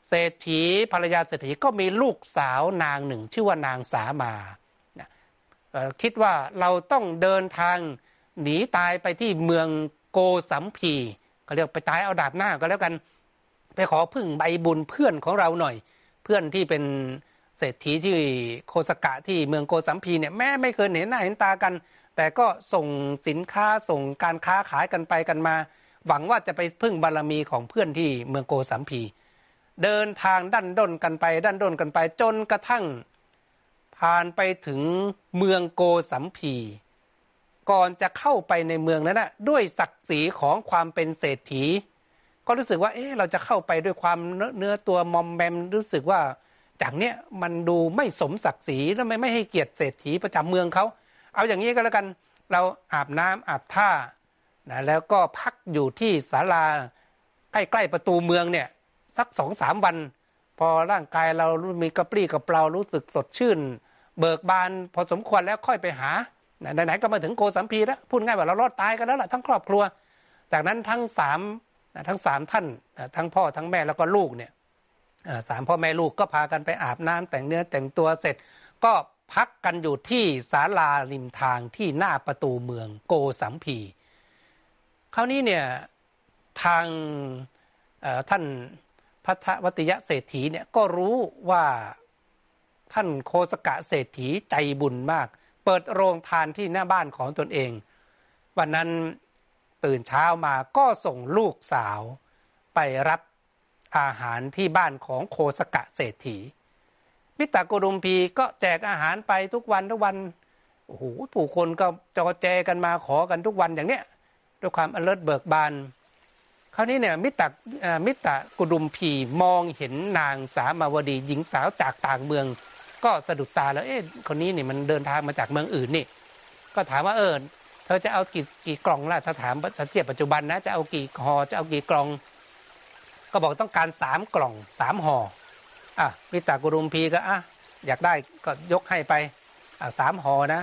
เศรษฐีภรรยาเศรษฐีก็มีลูกสาวนางหนึ่ง ชื่อว่านางสามาคิดว่าเราต้องเดินทางหนีตายไปที่เมืองโกสัมพี ก็เรียกไปตายเอาดาบหน้าก็แล้วกัน ไปขอพึ่งใบบุญเพื่อนของเราหน่อย เพื่อนที่เป็นเศรษฐีที่โคสกะที่เมืองโกสัมพีเนี่ยแม่ไม่เคยเห็นหน้าเห็นตากัน แต่ก็ส่งสินค้าส่งการค้าขายกันไปกันมา หวังว่าจะไปพึ่งบารรมีของเพื่อนที่เมืองโกสัมพี เดินทางดันด้นกันไปดันด้นกันไปจนกระทั่ง ผ่านไปถึงเมืองโกสัมพี ก่อนจะเข้าไปในเมืองนั้นนะด้วยศักดิ์ศรีของความเป็นเศรษฐี ก็รู้สึกว่า เอ๊ะเราจะเข้าไปด้วยความเนื้อตัวมอมแมมรู้สึกว่าจากเนี้ยมันดูไม่สมศักดิ์ศรีแล้วไม่ไม่ให้เกียรติเศรษฐีประจำเมืองเขาเอาอย่างนี้ก็แล้วกันเราอาบน้ำอาบท่านะแล้วก็พักอยู่ที่ศาลาใกล้ๆประตูเมืองเนี่ย สักสองสามวัน พอร่างกายเรามีกระปรี้กระเปร่ารู้สึกสดชื่น เบิกบานพอสมควรแล้วค่อยไปหา ไหนๆก็มาถึงโกสัมพีแล้วพูดง่ายว่าเรารอดตายกันแล้วล่ะทั้งครอบครัว จากนั้นทั้งสามทั้งสามท่านทั้งพ่อทั้งแม่แล้วก็ลูกเนี่ยสามพ่อแม่ลูกก็พากันไปอาบน้ำแต่งเนื้อแต่งตัวเสร็จ ก็พักกันอยู่ที่ศาลาริมทางที่หน้าประตูเมืองโกสัมพีคราวนี้เนี่ยทางท่านพัทวัติยะเศรษฐีเนี่ยก็รู้ว่าท่านโคสกะเศรษฐีใจบุญมาก ปิดโรงทานที่หน้าบ้านของตนเอง วันนั้นตื่นเช้ามาก็ส่งลูกสาวไปรับอาหารที่บ้านของโคสกะเศรษฐี มิตรกุรุมพีก็แจกอาหารไปทุกวันทุกวันโอ้โหผู้คนก็จอแจกันมาขอกันทุกวันอย่างเนี้ยด้วยความอเลิศเบิกบานคราวนี้เนี่ยมิตรมิตรกุดุมพีมองเห็นนางสามาวดีหญิงสาวจากต่างเมือง ก็สะดุดตาแล้ว เอ๊ะคนนี้นี่มันเดินทางมาจากเมืองอื่นนี่ ก็ถามว่าเออเธอจะเอากี่กี่กล่องล่ะถ้าถามถ้าเทียบปัจจุบันนะจะเอากี่ห่อจะเอากี่กล่อง ก็บอกต้องการสามกล่องสามห่ออะวิตากุรุมพีก็อะอยากได้ก็ยกให้ไปอะสามห่อนะ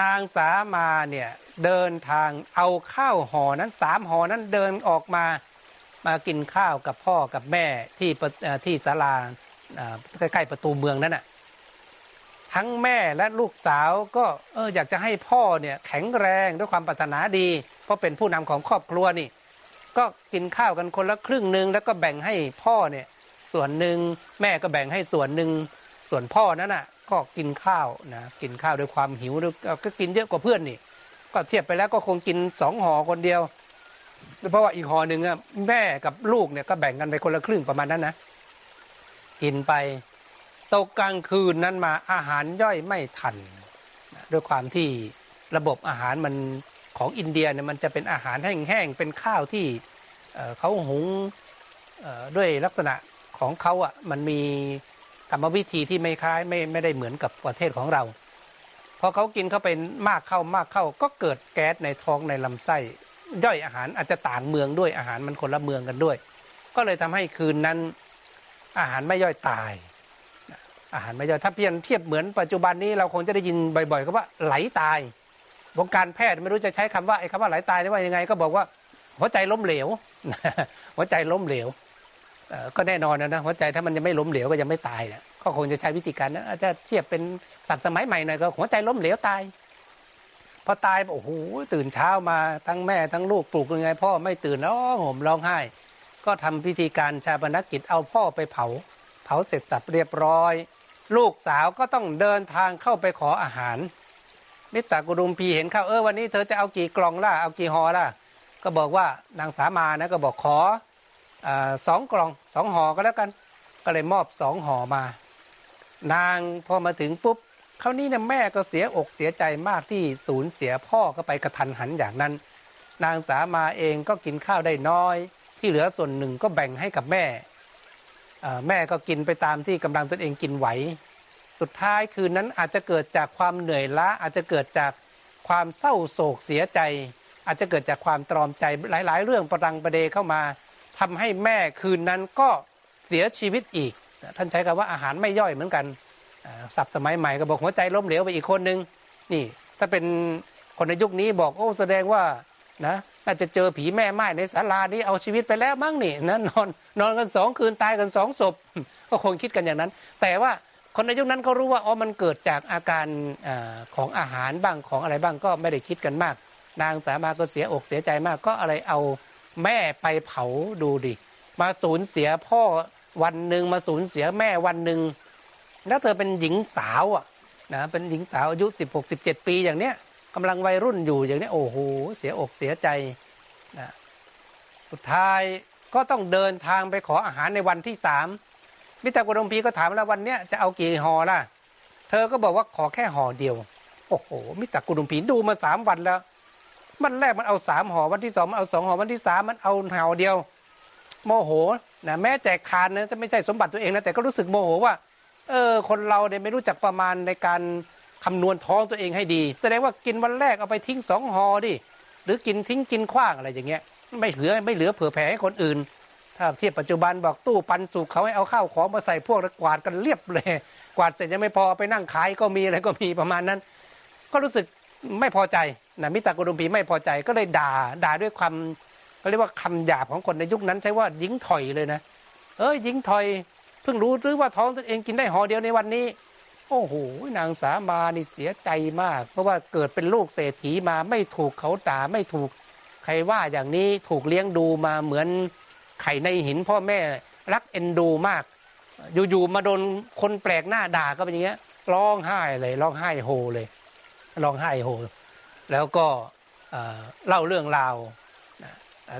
นางสามาเนี่ยเดินทางเอาข้าวห่อนั้นสามห่อนั้นเดินออกมามากินข้าวกับพ่อกับแม่ที่ที่ศาลาใกล้ๆประตูเมืองนั่นน่ะ ทั้งแม่และลูกสาวก็เอออยากจะให้พ่อเนี่ยแข็งแรงด้วยความปรารถนาดี เพราะเป็นผู้นำของครอบครัวนี่ ก็กินข้าวกันคนละครึ่งหนึ่งแล้วก็แบ่งให้พ่อเนี่ย ส่วนหนึ่งแม่ก็แบ่งให้ส่วนหนึ่งส่วนพ่อนั้นน่ะ ก็กินข้าวนะกินข้าวด้วยความหิวก็กินเยอะกว่าเพื่อนนี่ ก็เทียบไปแล้วก็คงกินสองห่อคนเดียวเพราะว่าอีกห่อหนึ่งอะแม่กับลูกเนี่ยก็แบ่งกันไปคนละครึ่งประมาณนั้นนะกินไป ตกกลางคืนนั้นมาอาหารย่อยไม่ทัน ด้วยความที่ระบบอาหารมันของอินเดียเนี่ยมันจะเป็นอาหารแห้งๆเป็นข้าวที่เขาหุงด้วยลักษณะของเขาอะมันมีกรรมวิธีที่ไม่คล้ายไม่ไม่ได้เหมือนกับประเทศของเราพอเขากินเข้าไปมากเข้ามากเข้าก็เกิดแก๊สในท้องในลำไส้ย่อยอาหารอาจจะต่างเมืองด้วยอาหารมันคนละเมืองกันด้วย ก็เลยทำให้คืนนั้นอาหารไม่ย่อยตาย อาหารไม่ย่อยถ้าเพียงเทียบเหมือนปัจจุบันนี้เราคงจะได้ยินบ่อยๆก็ว่าไหลตายวงการแพทย์ไม่รู้จะใช้คำว่าไอ้คำว่าไหลตายได้ว่ายังไง ก็บอกว่าหัวใจล้มเหลว หัวใจล้มเหลวก็แน่นอนนะหัวใจถ้ามันยังไม่ล้มเหลวก็ยังไม่ตายแหละก็คงจะใช้วิธีการนะอาจจะเทียบเป็นสัตว์สมัยใหม่หน่อยก็หัวใจล้มเหลวตายพอตายโอ้โหตื่นเช้ามาทั้งแม่ทั้งลูกปลุกยังไง พ่อไม่ตื่นร้องห่มร้องไห้ ก็ทำพิธีการชาปนกิจเอาพ่อไปเผา เผาเสร็จสับเรียบร้อย ลูกสาวก็ต้องเดินทางเข้าไปขออาหาร มิตรกุดุมพีเห็นเข้าเออวันนี้เธอจะเอากี่กล่องล่ะเอากี่ห่อล่ะ ก็บอกว่านางสามานะก็บอกขออสองกล่องสองห่อก็แล้วกัน ก็เลยมอบสองห่อมา นางพอมาถึงปุ๊บคราวนี้นี่ยแม่ก็เสียอกเสียใจมากที่สูญเสียพ่อก็ไปกระทันหันอย่างนั้น นางสามาเองก็กินข้าวได้น้อย ที่เหลือส่วนหนึ่งก็แบ่งให้กับแม่ แม่ก็กินไปตามที่กำลังตนเองกินไหว สุดท้ายคืนนั้นอาจจะเกิดจากความเหนื่อยล้าอาจจะเกิดจากความเศร้าโศกเสียใจ อาจจะเกิดจากความตรอมใจหลาย ๆ เรื่องประดังประเดเข้ามาทำให้แม่คืนนั้นก็เสียชีวิตอีก ท่านใช้คำว่าอาหารไม่ย่อยเหมือนกันศัพท์สมัยใหม่ก็บอกหัวใจล้มเหลวไปอีกคนนึงนี่ ถ้าเป็นคนในยุคนี้บอกโอ้แสดงว่านะ น่าจะเจอผีแม่ไม้ในศาลานี้เอาชีวิตไปแล้วมั้งนี่นะนอนนอนกันสองคืนตายกันสองศพก็คงคิดกันอย่างนั้น แต่ว่าคนในยุคนั้นเขารู้ว่าอ๋อมันเกิดจากอาการอของอาหารบ้างของอะไรบ้างก็ไม่ได้คิดกันมาก นางสามาก็เสียอกเสียใจมากก็อะไรเอาแม่ไปเผาดูดิ มาสูญเสียพ่อวันหนึ่งมาสูญเสียแม่วันหนึ่งแล้วเธอเป็นหญิงสาวอะนะเป็นหญิงสาวอายุสิบหกสิบเจ็ดปีอย่างเนี้ยกำลังวัยรุ่นอยู่อย่างนี้โอ้โหเสียอกเสียใจ สุดท้ายก็ต้องเดินทางไปขออาหารในวันที่สามมิตรกุดมพีก็ถามแล้ววันเนี้ยจะเอากี่ห่อล่ะ เธอก็บอกว่าขอแค่ห่อเดียว โอ้โห มิตรกุดมพีดูมาสามวันแล้วมันแรกมันเอาสามห่อวันที่สองมันเอาสองห่อวันที่สามมันเอาห่อเดียว โมโหนะแม้แจกคานนะจะไม่ใช่สมบัติตัวเองนะแต่ก็รู้สึกโมโหว่า เออ คนเราเนี่ยไม่รู้จักประมาณในการคำนวณท้องตัวเองให้ดี แสดงว่ากินวันแรกเอาไปทิ้งสองหอดิหรือกินทิ้งกินขว้างอะไรอย่างเงี้ย ไม่เหลือไม่เหลือเผื่อแผ่ให้คนอื่น ถ้าเทียบปัจจุบันบอกตู้ปันสุกเขาให้เอาข้าวของมาใส่พวกแล้วกวาดกันเรียบเลย กวาดเสร็จยังไม่พอไปนั่งขายก็มีอะไรก็มีประมาณนั้น ก็รู้สึกไม่พอใจนะมิตรกุดุมพีไม่พอใจก็เลยด่าด่าด้วยความเขาเรียกว่าคำหยาบของคนในยุคนั้นใช้ว่ายิงถอยเลยนะ เอ้ยยิงถอยเพิ่งรู้หรือว่าท้องตัวเองกินได้ห่อเดียวในวันนี้ โอ้โหนางสามานี่เสียใจมาก เพราะว่าเกิดเป็นลูกเศรษฐีมาไม่ถูกเขาด่าไม่ถูก ใครว่าอย่างนี้ถูกเลี้ยงดูมาเหมือนไข่ในหินพ่อแม่รักเอ็นดูมาก อยู่ๆมาโดนคนแปลกหน้าด่าก็เป็นอย่างเงี้ยร้องไห้เลยร้องไห้โฮเลยร้องไห้โฮแล้วก็เล่าเรื่องราว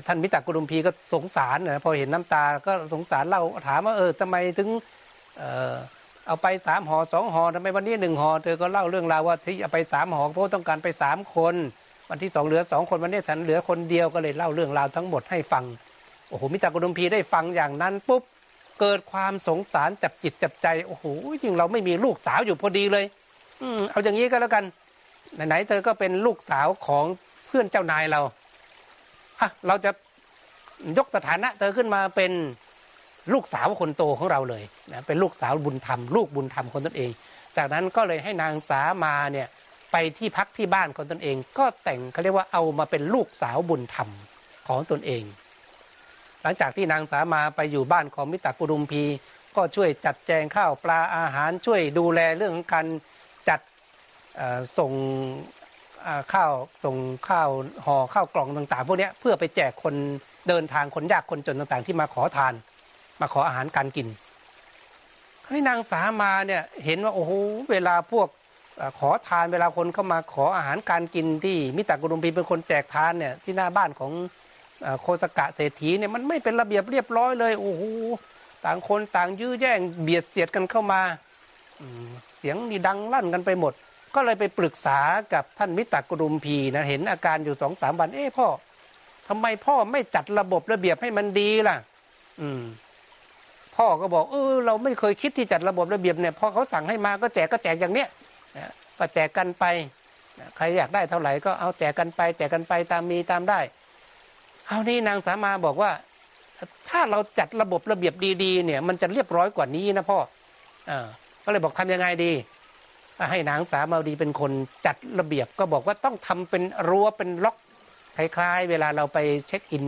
ท่านมิตรกุลุมพีก็สงสารนะพอเห็นน้ำตาก็สงสารเล่าถามว่าเออทำไมถึงเอาไปสามหอสองหอทำไมวันนี้หนึ่งหอเธอก็เล่าเรื่องราวว่าที่เอาไปสามหอเพราะต้องการไปสามคน วันที่สองเหลือสองคนวันนี้ฉันเหลือคนเดียวก็เลยเล่าเรื่องราวทั้งหมดให้ฟังโอ้โหมิตรกุลุมพีได้ฟังอย่างนั้นปุ๊บเกิดความสงสารจับจิตจับใจโอ้โหยิ่งเราไม่มีลูกสาวอยู่พอดีเลย อืมเอาอย่างนี้ก็แล้วกัน ไหนๆเธอก็เป็นลูกสาวของเพื่อนเจ้านายเราอะเราจะยกสถานะเธอขึ้นมาเป็นลูกสาวคนโตของเราเลยนะเป็นลูกสาวบุญธรรมลูกบุญธรรมคนตนเอง จากนั้นก็เลยให้นางสามาเนี่ย ไปที่พักที่บ้านคนตนเอง ก็แต่งเขาเรียกว่าเอามาเป็นลูกสาวบุญธรรมของตนเอง หลังจากที่นางสามาไปอยู่บ้านของมิตรกุรุมพีก็ช่วยจัดแจงข้าวปลาอาหารช่วยดูแลเรื่องของการจัดส่งข้าวส่งข้าวห่อข้าวกล่องต่างๆ พวกนี้เพื่อไปแจกคนเดินทางคนยากคนจนต่างๆ ที่มาขอทาน มาขออาหารการกินครนี้นางสามาเนี่ยเห็นว่าโอ้โหเวลาพวก ขอทานเวลาคนเข้ามาขออาหารการกินที่มิตรกุลุมพีเป็นคนแจกทานเนี่ยที่หน้าบ้านของโคสกะเศรษฐีเนี่ยมันไม่เป็นระเบียบเรียบร้อยเลยโอ้โหต่างคนต่างยื้อแย่งเบียดเสียดกันเข้ามาเสียงนี่ดังลั่นกันไปหมด ก็เลยไปปรึกษากับท่านมิตรกุลุมพีนะเห็นอาการอยู่สองสามวันเอ๊ะพ่อทำไมพ่อไม่จัดระบบระเบียบให้มันดีล่ะ อืม พ่อก็บอก เออเราไม่เคยคิดที่จัดระบบระเบียบเนี่ยพอเขาสั่งให้มาก็แจกก็แจกอย่างเนี้ย ก็แจกกันไปใครอยากได้เท่าไหร่ก็เอาแจกกันไป แจกกันไปตามมีตามได้เอานี่นางสามาบอกว่า ถ้าเราจัดระบบระเบียบดีๆ เนี่ย มันจะเรียบร้อยกว่านี้นะพ่ออก็เลยบอกทำยังไงดี ให้นางสามาดีเป็นคนจัดระเบียบก็บอกว่าต้องทำเป็นรั้วเป็นล็อกคล้ายๆ เวลาเราไปเช็คอิน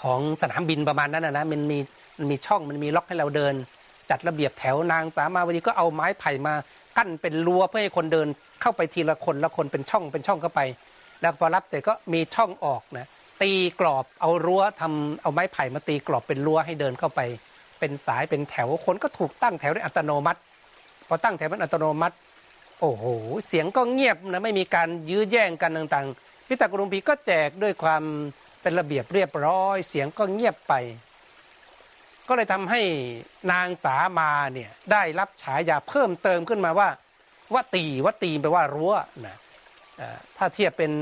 ของสนามบินประมาณนั้นนะมันมีมันมีช่องมันมีล็อกให้เราเดิน จัดระเบียบแถวนางสามาวดีก็เอาไม้ไผ่มากั้นเป็นรั้วเพื่อให้คนเดินเข้าไปทีละคนละคนเป็นช่องเป็นช่องเข้าไป แล้วพอรับเสร็จก็มีช่องออกนะตีกรอบเอารั้วทำเอาไม้ไผ่มาตีกรอบเป็นรั้วให้เดินเข้าไป เป็นสายเป็นแถวคนก็ถูกตั้งแถวด้วยอัตโนมัติ พอตั้งแถวเป็นอัตโนมัติ โอ้โหเสียงก็เงียบนะไม่มีการยื้อแย่งกันต่างๆพิตากรุงพีก็แจกด้วยความเป็นระเบียบเรียบร้อย เสียงก็เงียบไป ก็เลยทำให้นางสามาเนี่ยได้รับฉายาเพิ่มเติมขึ้นมาว่าวตีวตีแปลว่ารั้วนะถ้าเทียบเป็น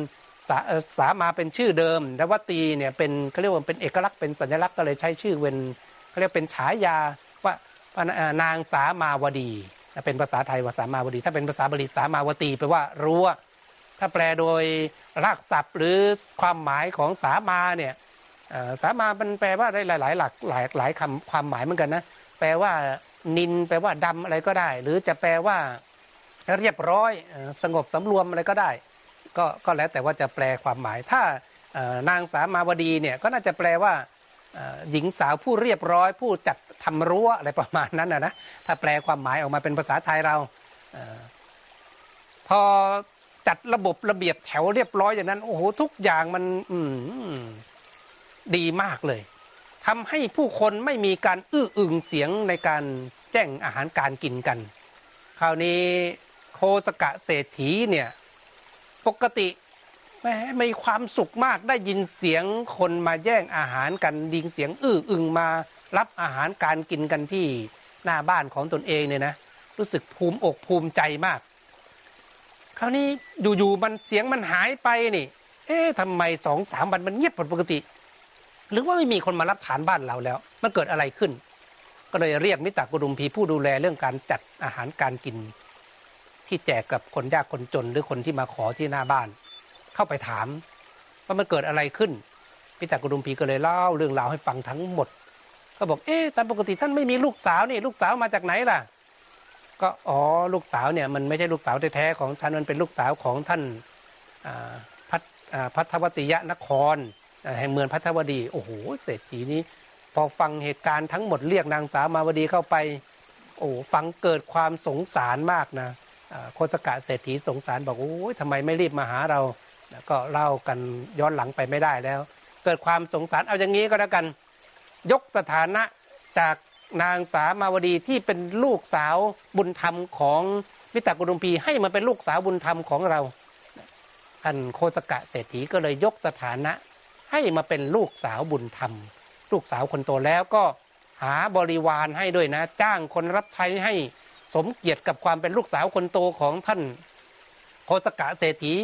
สาสามาเป็นชื่อเดิมแต่วตีเนี่ยเป็นเขาเรียกว่าเป็นเอกลักษณ์เป็นสัญลักษณ์ก็เลยใช้ชื่อเป็นเขาเรียกเป็นฉายาว่านางสามาวดีเป็นภาษาไทยว่าสามาวดี ถ้าเป็นภาษาบาลีสามาวตีแปลว่ารั้วถ้าแปลโดยรากศัพท์หรือความหมายของสามาเนี่ย สามามันแปลว่าได้หลาย ๆ หลักหลายหลายคำความหมายเหมือนกันนะแปลว่านินแปลว่าดำอะไรก็ได้ หรือจะแปลว่าเรียบร้อยสงบสำรวมอะไรก็ได้ ก็ก็แล้วแต่ว่าจะแปลความหมาย ถ้านางสามาวดีเนี่ยก็น่าจะแปลว่าหญิงสาวผู้เรียบร้อย ผู้จัดทำรั้วอะไรประมาณนั้นนะนะถ้าแปลความหมายออกมาเป็นภาษาไทยเราพอจัดระบบระเบียบแถวเรียบร้อยอย่างนั้นโอ้โหทุกอย่างมัน อื ดีมากเลยทำให้ผู้คนไม่มีการอื้ออึงเสียงในการแจ้งอาหารการกินกัน คราวนี้โคสกะเศรษฐีเนี่ย ปกติแม้มีความสุขมากได้ยินเสียงคนมาแย่งอาหารกันดิงเสียงอื้ออึงมารับอาหารการกินกันที่หน้าบ้านของตนเองเนี่ยนะรู้สึกภูมิอกภูมิใจมาก คราวนี้อยู่ๆมันเสียงมันหายไปนี่ เอ๊ะทำไมสองสามวันมันเงียบผิดปกติ หรือว่าไม่มีคนมารับฐานบ้านเราแล้ว มันเกิดอะไรขึ้น ก็เลยเรียกมิตรกุดุมพีผู้ดูแลเรื่องการจัดอาหารการกิน ที่แจกกับคนยากคนจนหรือคนที่มาขอที่หน้าบ้าน เข้าไปถาม ว่ามันเกิดอะไรขึ้นมิตรกุดุมพีก็เลยเล่าเรื่องราวให้ฟังทั้งหมด ก็บอกเอ๊ะตามปกติท่านไม่มีลูกสาวนี่ ลูกสาวมาจากไหนล่ะ ก็อ๋อลูกสาวเนี่ยมันไม่ใช่ลูกสาวแท้ๆของฉันมันเป็นลูกสาวของท่านพัทพัทวติยะนคร แห่งเมืองพัทวดี โอ้โหเศรษฐีนี้ พอฟังเหตุการณ์ทั้งหมดเรียกนางสาวมาวดีเข้าไป โอ้ฟังเกิดความสงสารมากนะโคตกะเศรษฐีสงสารบอกโอ้ยทำไมไม่รีบมาหาเราก็เล่ากันย้อนหลังไปไม่ได้แล้ว เกิดความสงสารเอาอย่างนี้ก็แล้วกัน ยกสถานะจากนางสามาวดีที่เป็นลูกสาวบุญธรรมของวิตากุดุมพีให้มาเป็นลูกสาวบุญธรรมของเราท่านโคสกะเศรษฐีก็เลยยกสถานะ ให้มาเป็นลูกสาวบุญธรรม ลูกสาวคนโตแล้วก็หาบริวารให้ด้วยนะ จ้างคนรับใช้ให้สมเกียรติกับความเป็นลูกสาวคนโตของท่านโคสกะเศรษฐี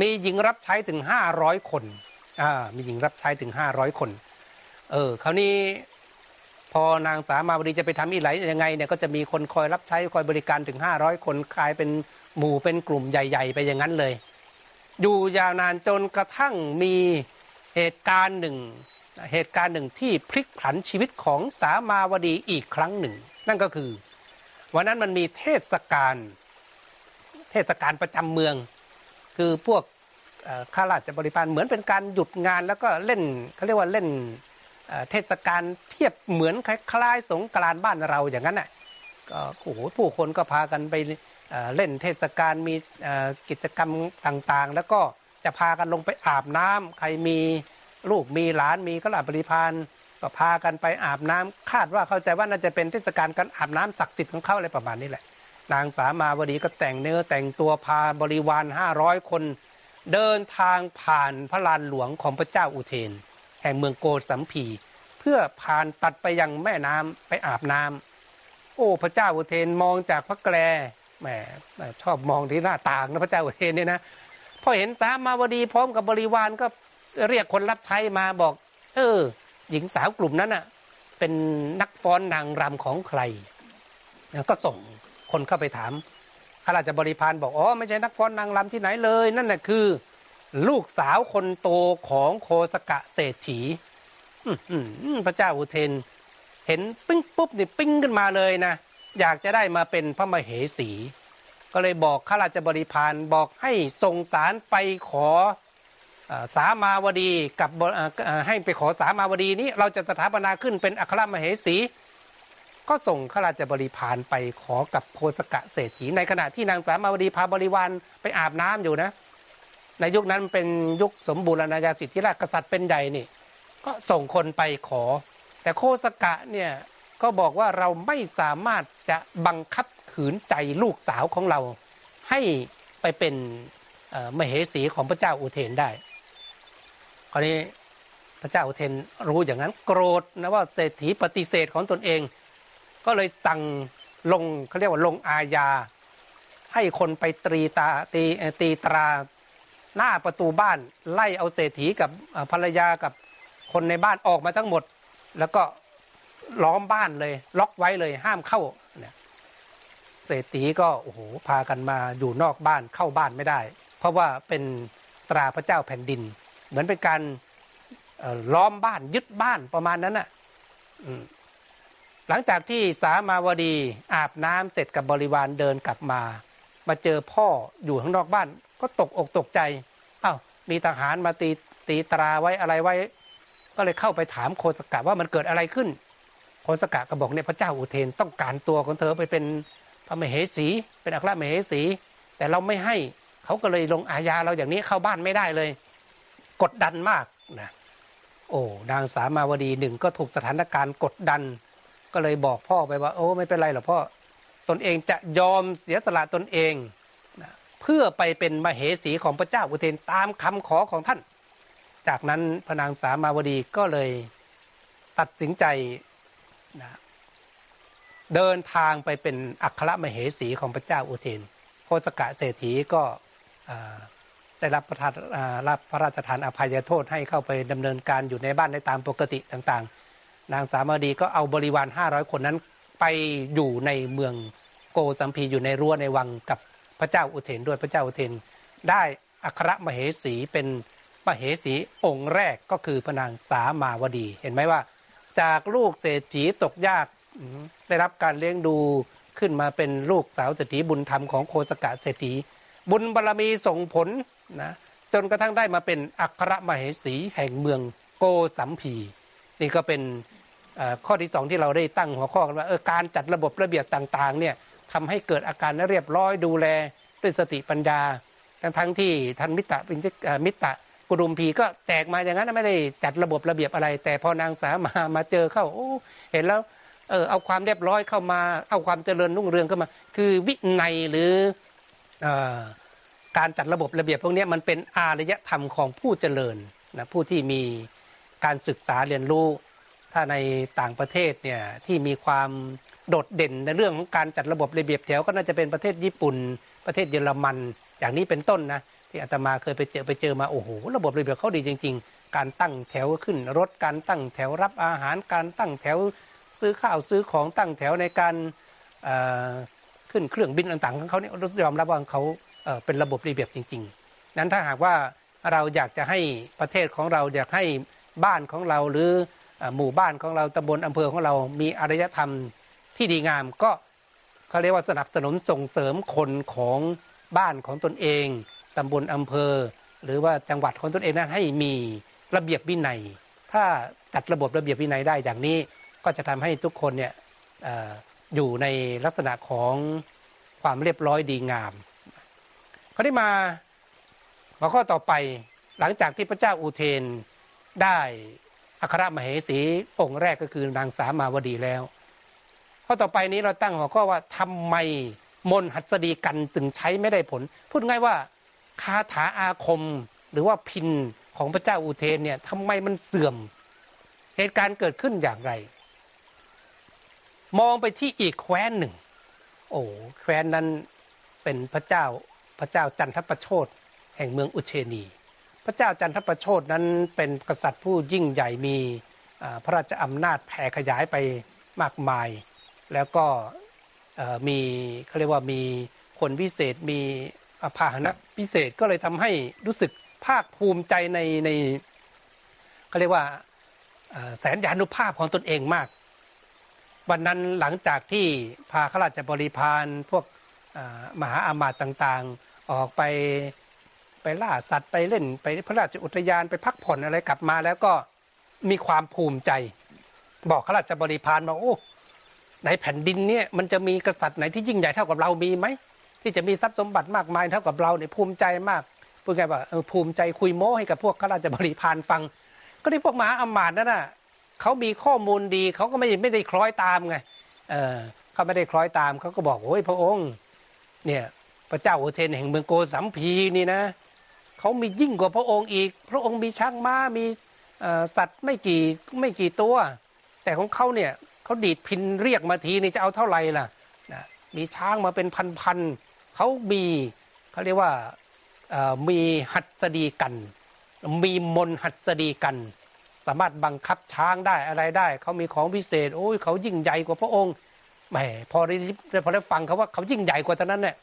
มีหญิงรับใช้ถึงห้าร้อยคนอ่ามีหญิงรับใช้ถึงห้าร้อยคน เออคราวนี้พอนางสามาวดีจะไปทำอีไหลยังไงเนี่ยก็จะมีคนคอยรับใช้คอยบริการถึงห้าร้อยคนกลายเป็นหมู่เป็นกลุ่มใหญ่ ๆ ไปอย่างนั้นเลย อยู่ยาวนานจนกระทั่งมี เหตุการณ์หนึ่ง เหตุการณ์หนึ่งที่พลิกผันชีวิตของสามาวดีอีกครั้งหนึ่ง นั่นก็คือ วันนั้นมันมีเทศกาลเทศกาลประจำเมือง คือพวกข้าราชบริพารเหมือนเป็นการหยุดงานแล้วก็เล่นเขาเรียกว่าเล่นเทศกาลเทียบเหมือนคล้ายๆ สงกรานต์บ้านเราอย่างนั้นน่ะก็โอ้โหผู้คนก็พากันไปเล่นเทศกาลมีกิจกรรมต่างๆ แล้วก็ จะพากันลงไปอาบน้ำใครมีลูกมีหลานมีก็หลาบริพานก็พากันไปอาบน้ำคาดว่าเข้าใจว่าน่าจะเป็นเทศกาลการอาบน้ำศักดิ์สิทธิ์ของเขาอะไรประมาณนี้แหละ นางสามาวดีก็แต่งเนื้อแต่งตัวพาบริวารห้าร้อยคน เดินทางผ่านพระลานหลวงของพระเจ้าอุเทน แห่งเมืองโกสัมพี เพื่อผ่านตัดไปยังแม่น้ำไปอาบน้ำโอ้พระเจ้าอุเทนมองจากพระแกรแหมชอบมองที่หน้าต่างนะพระเจ้าอุเทนเนี่ยนะ พอเห็นสามาวดีพร้อมกับบริวารก็เรียกคนรับใช้มาบอก เออ หญิงสาวกลุ่มนั้นอะ เป็นนักฟ้อนนางรำของใครก็ส่งคนเข้าไปถามข้าราชบริพารบอกอ๋อไม่ใช่นักฟ้อนนางรำที่ไหนเลย นั่นแหละคือ ลูกสาวคนโตของโคสกะเศรษฐีพระเจ้าอุเทน เห็นปิ้งปุ๊บนี่ปิ้งขึ้นมาเลยนะอยากจะได้มาเป็นพระมเหสี ก็เลยบอกข้าราชบริพารบอกให้ส่งสารไปขอสามาวดีกับให้ไปขอสามาวดีนี้ เราจะสถาปนาขึ้นเป็นอัครมเหสี ก็ส่งข้าราชบริพารไปขอกับโพสกะเศรษฐีในขณะที่นางสามาวดีพาบริวารไปอาบน้ำอยู่นะ ในยุคนั้นเป็นยุคสมบูรณาญาสิทธิราชกษัตริย์เป็นใหญ่นี่ ก็ส่งคนไปขอ แต่โคสกะเนี่ยก็บอกว่าเราไม่สามารถจะบังคับ ขืนใจลูกสาวของเราให้ไปเป็นมเหสีของพระเจ้าอุเทนได้คราวนี้พระเจ้าอุเทนรู้อย่างนั้นโกรธนะว่าเศรษฐีปฏิเสธของตนเอง ก็เลยสั่งลงเขาเรียกว่าลงอาญา ให้คนไปตรีตาตีตีตราหน้าประตูบ้านไล่เอาเศรษฐีกับภรรยากับคนในบ้านออกมาทั้งหมด แล้วก็ล้อมบ้านเลย ล็อกไว้เลยห้ามเข้า เศรษฐีก็โอ้โหพากันมาอยู่นอกบ้านเข้าบ้านไม่ได้ เพราะว่าเป็นตราพระเจ้าแผ่นดิน เหมือนเป็นการล้อมบ้านยึดบ้านประมาณนั้นน่ะหลังจากที่สามาวดีอาบน้ำเสร็จกับบริวารเดินกลับมา มาเจอพ่ออยู่ข้างนอกบ้าน ก็ตกอกตกใจอา้าวมีทหารมาตีตีตราไว้อะไรไว้ ก็เลยเข้าไปถามโคสกะว่ามันเกิดอะไรขึ้น โคสกะก็บอกเนี่ยพระเจ้าอุเทนต้องการตัวของเธอไปเป็น พระมเหสี เป็นอัครมเหสี แต่เราไม่ให้เขาก็เลยลงอาญาเราอย่างนี้เข้าบ้านไม่ได้เลย กดดันมากนะโอ้นางสามาวดีหนึ่งก็ถูกสถานการณ์กดดัน ก็เลยบอกพ่อไปว่า โอ้ไม่เป็นไรหรอกพ่อตนเองจะยอมเสียสละตนเองนะเพื่อไปเป็นมเหสีของพระเจ้าอุเทนตามคำขอของท่าน จากนั้นพนางสามาวดีก็เลยตัดสินใจนะ เดินทางไปเป็นอัครมเหสีของพระเจ้าอุเทนโพสกะเศรษฐีก็ได้รับประทานรับพระราชทานอภัยโทษให้เข้าไปดำเนินการอยู่ในบ้านในตามปกติต่างๆ นางสามดีก็เอาบริวารห้าร้อยคนนั้นไปอยู่ในเมืองโกสัมพีอยู่ในรั้วในวังกับพระเจ้าอุเทนด้วยพระเจ้าอุเทน ได้อัครมเหสีเป็นมเหสีองค์แรกก็คือพระนางสามาวดี เห็นไหมว่า จากลูกเศรษฐีตกยาก ได้รับการเลี้ยงดูขึ้นมาเป็นลูกสาวเศรษฐีบุญธรรมของโคสกะเศรษฐีบุญบารรมีส่งผลนะจนกระทั่งได้มาเป็นอัครมเหสีแห่งเมืองโกสัมพีนี่ก็เป็นข้อที่สองที่เราได้ตั้งหัวข้อกันว่าการจัดระบบระเบียบต่างๆเนี่ยทำให้เกิดอาการเรียบร้อยดูแลด้วยสติปัญญา ทั้งทั้งที่ท่านมิตรปิมิตรกุรุมพีก็แตกมาอย่างนั้นไม่ได้จัดระบบระเบียบอะไร แต่พอนางสามามาเจอเข้าโอ้เห็นแล้ว เออเอาความเรียบร้อยเข้ามา เอาความเจริญรุ่งเรืองเข้ามา คือวินัยหรือการจัดระบบระเบียบพวกนี้มันเป็นอารยธรรมของผู้เจริญนะผู้ที่มีการศึกษาเรียนรู้ ถ้าในต่างประเทศเนี่ยที่มีความโดดเด่นในเรื่องของการจัดระบบระเบียบแถวก็น่าจะเป็นประเทศญี่ปุ่น ประเทศเยอรมัน อย่างนี้เป็นต้นนะที่อาตมาเคยไปเจอไปเจอมาโอ้โหระบบระเบียบเขาดีจริง ๆ การตั้งแถวขึ้นรถการตั้งแถวรับอาหารการตั้งแถว ซื้อข้าวซื้อของตั้งแถวในการขึ้นเครื่องบินต่างๆของเขาเนี่ยยอมรับว่าเขาเป็นระบบระเบียบจริง ๆ นั้นถ้าหากว่าเราอยากจะให้ประเทศของเราอยากให้บ้านของเราหรือหมู่บ้านของเราตำบลอำเภอของเรามีอารยธรรมที่ดีงามก็เขาเรียกว่าสนับสนุนส่งเสริมคนของบ้านของตนเองตำบลอำเภอ หรือว่าจังหวัดของตนเองนั้นให้มีระเบียบวินัย ถ้าจัดระบบระเบียบวินัยได้อย่างนี้ ก็จะทำให้ทุกคนเนี่ยออยู่ในลักษณะของความเรียบร้อยดีงามเขาได้มาหัวข้อต่อไปหลังจากที่พระเจ้าอุเทนได้อัครมเหสีองค์แรกก็คือนางสามาวดีแล้วข้อต่อไปนี้เราตั้งหัวข้อว่าทำไมมนหัสดีกันจึงใช้ไม่ได้ผล พูดง่ายว่าคาถาอาคมหรือว่าพินของพระเจ้าอุเทนเนี่ยทำไมมันเสื่อม เหตุการณ์เกิดขึ้นอย่างไร มองไปที่อีกแคว้นหนึ่ง โอ้แคว้นนั้นเป็นพระเจ้าพระเจ้าจันทประโชดแห่งเมืองอุเชนี พระเจ้าจันทประโชดนั้นเป็นกษัตริย์ผู้ยิ่งใหญ่มีพระราชอำนาจแผ่ขยายไปมากมาย แล้วก็มีเขาเรียกว่ามีคนพิเศษมีพาหนะพิเศษก็เลยทำให้รู้สึกภาคภูมิใจในในเขาเรียกว่าแสนยานุภาพของตนเองมาก วันนั้นหลังจากที่พาข้าราชบริพารพวกมหาอามาตย์ต่างๆ ออกไปไปล่าสัตว์ไปเล่นไปพระราชอุทยานไปพักผ่อนอะไรกลับมา แล้วก็มีความภูมิใจ บอกข้าราชบริพารบอกโอ้ในแผ่นดินเนี่ยมันจะมีกษัตริย์ไหนที่ยิ่งใหญ่เท่ากับเรามีไหมที่จะมีทรัพย์สมบัติมากมายเท่ากับเราเนี่ยภูมิใจมากพูดง่ายว่าภูมิใจคุยโม้ให้กับพวกข้าราชบริพารฟัง ก็ที่พวกมหาอมาตย์นั่นน่ะ เขามีข้อมูลดีเขาก็ไม่ไม่ได้คล้อยตามไงเออเขาไม่ได้คล้อยตามเขาก็บอกโอ้ยพระองค์ เนี่ยพระเจ้าโอเทนแห่งเมืองโกสัมพีนี่นะเขามียิ่งกว่าพระองค์อีก พระองค์มีช้างม้ามีสัตว์ไม่กี่ไม่กี่ตัว แต่ของเขาเนี่ยเขาดีดพินเรียกมาทีนี่จะเอาเท่าไหร่ล่ะนะมีช้างมาเป็นพันๆเขามีเขาเรียกว่ามีหัดสดีกัน มีมนหัดสดีกัน สามารถบังคับช้างได้อะไรได้ เขามีของพิเศษ โอ้ยเขายิ่งใหญ่กว่าพระองค์แหมพอได้พอได้ฟังเขาว่าเขายิ่งใหญ่กว่าตอนนั้นเนี่ย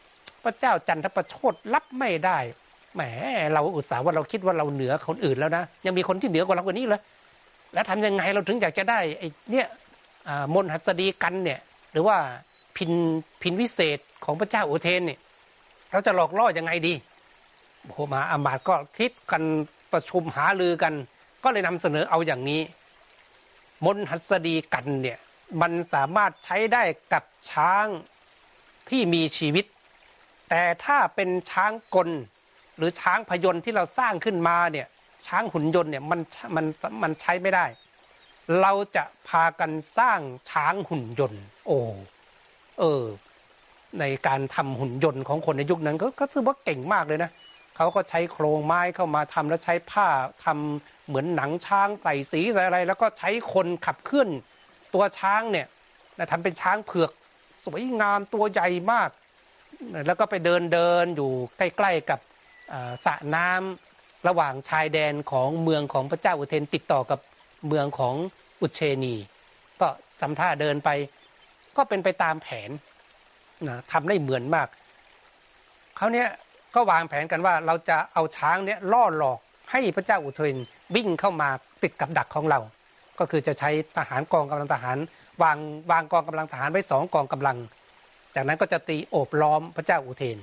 พระเจ้าจันทประโชดรับไม่ได้แหมเราอุตส่าห์ว่าเราคิดว่าเราเหนือคนอื่นแล้วนะยังมีคนที่เหนือกว่าเรากว่านี้เลยแล้วทำยังไงเราถึงอยากจะได้ไอ้เนี่ยมนหัสดีกันเนี่ย หรือว่าพินพินวิเศษของพระเจ้าอุเทนเนี่ยเราจะหลอกล่อยังไงดีโหมาอามาตก็คิดกันประชุมหาลือกัน ก็เลยนำเสนอเอาอย่างนี้ มนหัสดีกันเนี่ยมันสามารถใช้ได้กับช้างที่มีชีวิต แต่ถ้าเป็นช้างกล หรือช้างพยนต์ที่เราสร้างขึ้นมาเนี่ยช้างหุ่นยนต์เนี่ยมันมันมันใช้ไม่ได้ เราจะพากันสร้างช้างหุ่นยนต์ โอ้เออ ในการทำหุ่นยนต์ของคนในยุคนั้นก็ก็ถือว่าเก่งมากเลยนะเขาก็ใช้โครงไม้เข้ามาทำแล้วใช้ผ้าทำ เหมือนหนังช้างใส่สีใส่อะไร แล้วก็ใช้คนขับเคลื่อนตัวช้างเนี่ยนะทำเป็นช้างเผือกสวยงามตัวใหญ่มาก แล้วก็ไปเดินเดินอยู่ใกล้ๆกับสระน้ำระหว่างชายแดนของเมืองของพระเจ้าอุเทนติดต่อกับเมืองของอุเชนี ก็ทำท่าเดินไป ก็เป็นไปตามแผนนะทำได้เหมือนมากเขาเนี้ยก็วางแผนกันว่าเราจะเอาช้างเนี้ยล่อหลอกให้พระเจ้าอุเทน วิ่งเข้ามาติดกับดักของเรา ก็คือจะใช้ทหารกองกำลังทหาร วางวางกองกำลังทหารไว้สองกองกำลัง จากนั้นก็จะตีโอบล้อมพระเจ้าอุเทน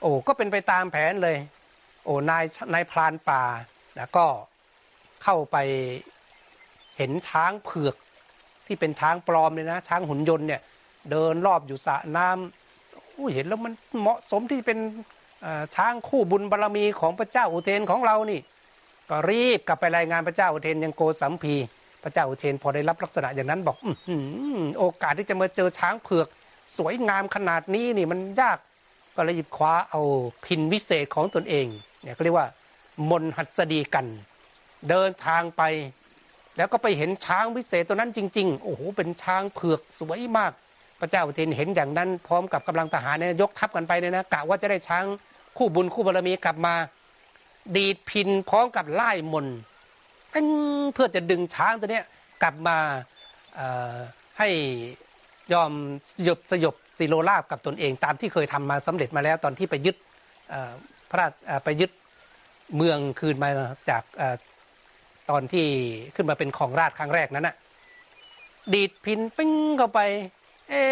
โอ้ก็เป็นไปตามแผนเลย โอ้นายนายพรานป่าแล้วก็เข้าไปเห็นช้างเผือกที่เป็นช้างปลอมเลยนะ ช้างหุ่นยนต์เนี่ยเดินรอบอยู่สระน้ำเห็นแล้วมันเหมาะสมที่เป็นช้างคู่บุญบารรมีของพระเจ้าอุเทนของเรานี่ ก็รีบกลับไปรายงานพระเจ้าอุเทนยังโกสัมพี พระเจ้าอุเทนพอได้รับลักษณะอย่างนั้นบอกอโอกาสที่จะมาเจอช้างเผือก สวยงามขนาดนี้นี่มันยากก็เลยหยิบคว้าเอาพินวิเศษของตนเองเนี่ยเขาเรียกว่ามนหัสดีกัน เดินทางไป แล้วก็ไปเห็นช้างวิเศษตัวนั้นจริง ๆ โอ้โหเป็นช้างเผือกสวยมาก พระเจ้าอุเทนเห็นอย่างนั้น พร้อมกับกำลังทหารเนี่ยยกทัพกันไปเนี่ยนะกะว่าจะได้ช้างคู่บุญคู่บารมีกลับมา ดีดพินพร้อมกับไล่มนเพื่อจะดึงช้างตัวเนี้ยกลับมาให้ยอมสยบสยบสิโลราบกับตนเองตามที่เคยทำมาสำเร็จมาแล้วตอนที่ไปยึดพระราชไปยึดเมืองคืนมาจากตอนที่ขึ้นมาเป็นของราชครั้งแรกนั้นน่ะดีดพินปิ้งเข้าไป เอ้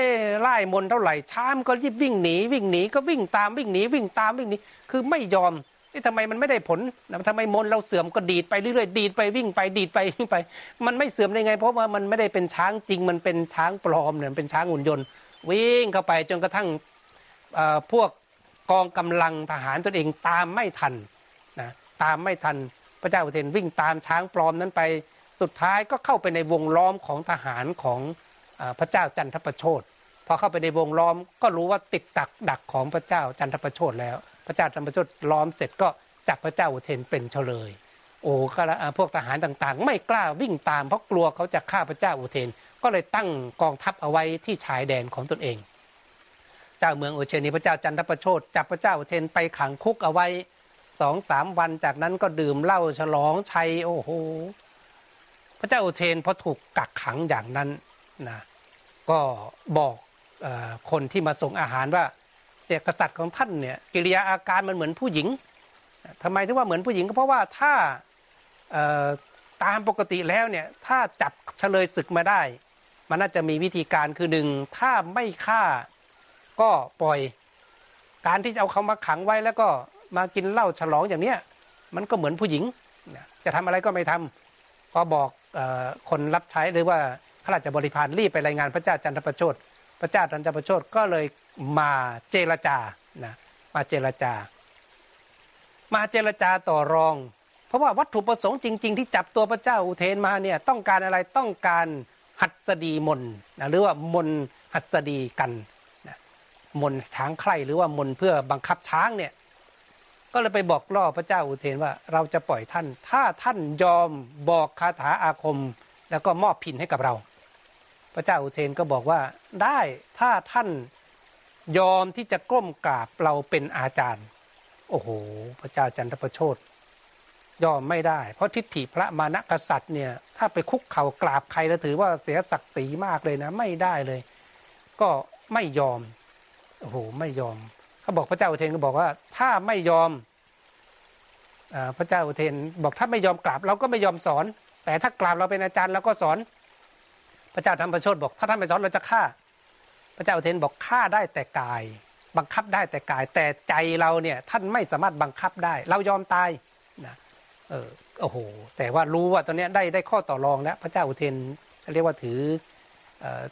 ไล่มนเท่าไหร่ช้ามก็ยิบวิ่งหนีวิ่งหนีก็วิ่งตามวิ่งหนีวิ่งตามวิ่งหนีคือไม่ยอม ที่ทำไมมันไม่ได้ผลทำไมมนเราเสื่อมก็ดีดไปเรื่อยๆดีดไปวิ่งไปดีดไปวิ่งไป มันไม่เสื่อมได้ไง เพราะว่ามันไม่ได้เป็นช้างจริง มันเป็นช้างปลอมเนี่ยเป็นช้างหุ่นยนต์ วิ่งเข้าไปจนกระทั่งพวกกองกำลังทหารตนเองตามไม่ทันนะตามไม่ทันพระเจ้าอุเทนวิ่งตามช้างปลอมนั้นไป สุดท้ายก็เข้าไปในวงล้อมของทหารของพระเจ้าจันทประโชดพอเข้าไปในวงล้อมก็รู้ว่าติดตักดักของพระเจ้าจันทประโชดแล้ว พระเจ้าจันทประโชดล้อมเสร็จก็จับพระเจ้าอุเทนเป็นเฉลย โอ้ก็พวกทหารต่างๆ ไม่กล้าวิ่งตามเพราะกลัวเขาจะฆ่าพระเจ้าอุเทน ก็เลยตั้งกองทัพเอาไว้ที่ชายแดนของตนเอง เจ้าเมืองอุเชนีพระเจ้าจันทประโชดจับพระเจ้าอุเทนไปขังคุกเอาไว้สองสามวันจากนั้นก็ดื่มเหล้าฉลองชัยโอ้โห พระเจ้าอุเทนพอถูกกักขังอย่างนั้นนะก็บอกอคนที่มาส่งอาหารว่า เด็กกษัตริย์ของท่านเนี่ยกิริยาอาการมันเหมือนผู้หญิงทำไมถึงว่าเหมือนผู้หญิงก็เพราะว่าถ้าตามปกติแล้วเนี่ยถ้าจับเฉลยศึกมาได้ มันน่าจะมีวิธีการคือหนึ่งถ้าไม่ฆ่าก็ปล่อย การที่จะเอาเขามาขังไว้แล้วก็มากินเหล้าฉลองอย่างเนี้ยมันก็เหมือนผู้หญิงจะทำอะไรก็ไม่ทำพอบอกคนรับใช้หรือว่าข้าราชบริพารรีบไปรายงานพระเจ้าจันทประโชดพระเจ้าจันทประโชดก็เลย มาเจรจานะมาเจรจา มาเจรจาต่อรอง เพราะว่าวัตถุประสงค์จริง ๆ ที่จับตัวพระเจ้าอุเทนมาเนี่ยต้องการอะไรต้องการหัสดีมนนะหรือว่ามนหัสดีกันนะมนช้างใครหรือว่ามนเพื่อบังคับช้างเนี่ยก็เลยไปบอกล่อพระเจ้าอุเทนว่าเราจะปล่อยท่าน ถ้าท่านยอมบอกคาถาอาคม แล้วก็มอบพินให้กับเรา พระเจ้าอุเทนก็บอกว่าได้ถ้าท่าน ยอมที่จะก้มกราบเราเป็นอาจารย์ โอ้โห พระเจ้าจันทประโชดยอมไม่ได้ เพราะทิฏฐิพระมานะกษัตริย์เนี่ย ถ้าไปคุกเข่ากราบใครแล้วถือว่าเสียศักดิ์ศรีมากเลยนะ ไม่ได้เลย ก็ไม่ยอมโอ้โหไม่ยอม เขาบอกพระเจ้าอุเทนก็บอกว่า ถ้าไม่ยอมอพระเจ้าอุเทนบอกถ้าไม่ยอมกราบเราก็ไม่ยอมสอน แต่ถ้ากราบเราเป็นอาจารย์เราก็สอน พระเจ้าธรรมประโชดบอก ถ้าท่านไม่สอนเราจะฆ่า พระเจ้าอุเทนบอกฆ่าได้แต่กาย บังคับได้แต่กาย แต่ใจเราเนี่ยท่านไม่สามารถบังคับได้ เรายอมตายนะเออโอ้โห แต่ว่ารู้ว่าตอนนี้ได้ได้ข้อต่อรองแล้วพระเจ้าอุเทนเรียกว่าถือ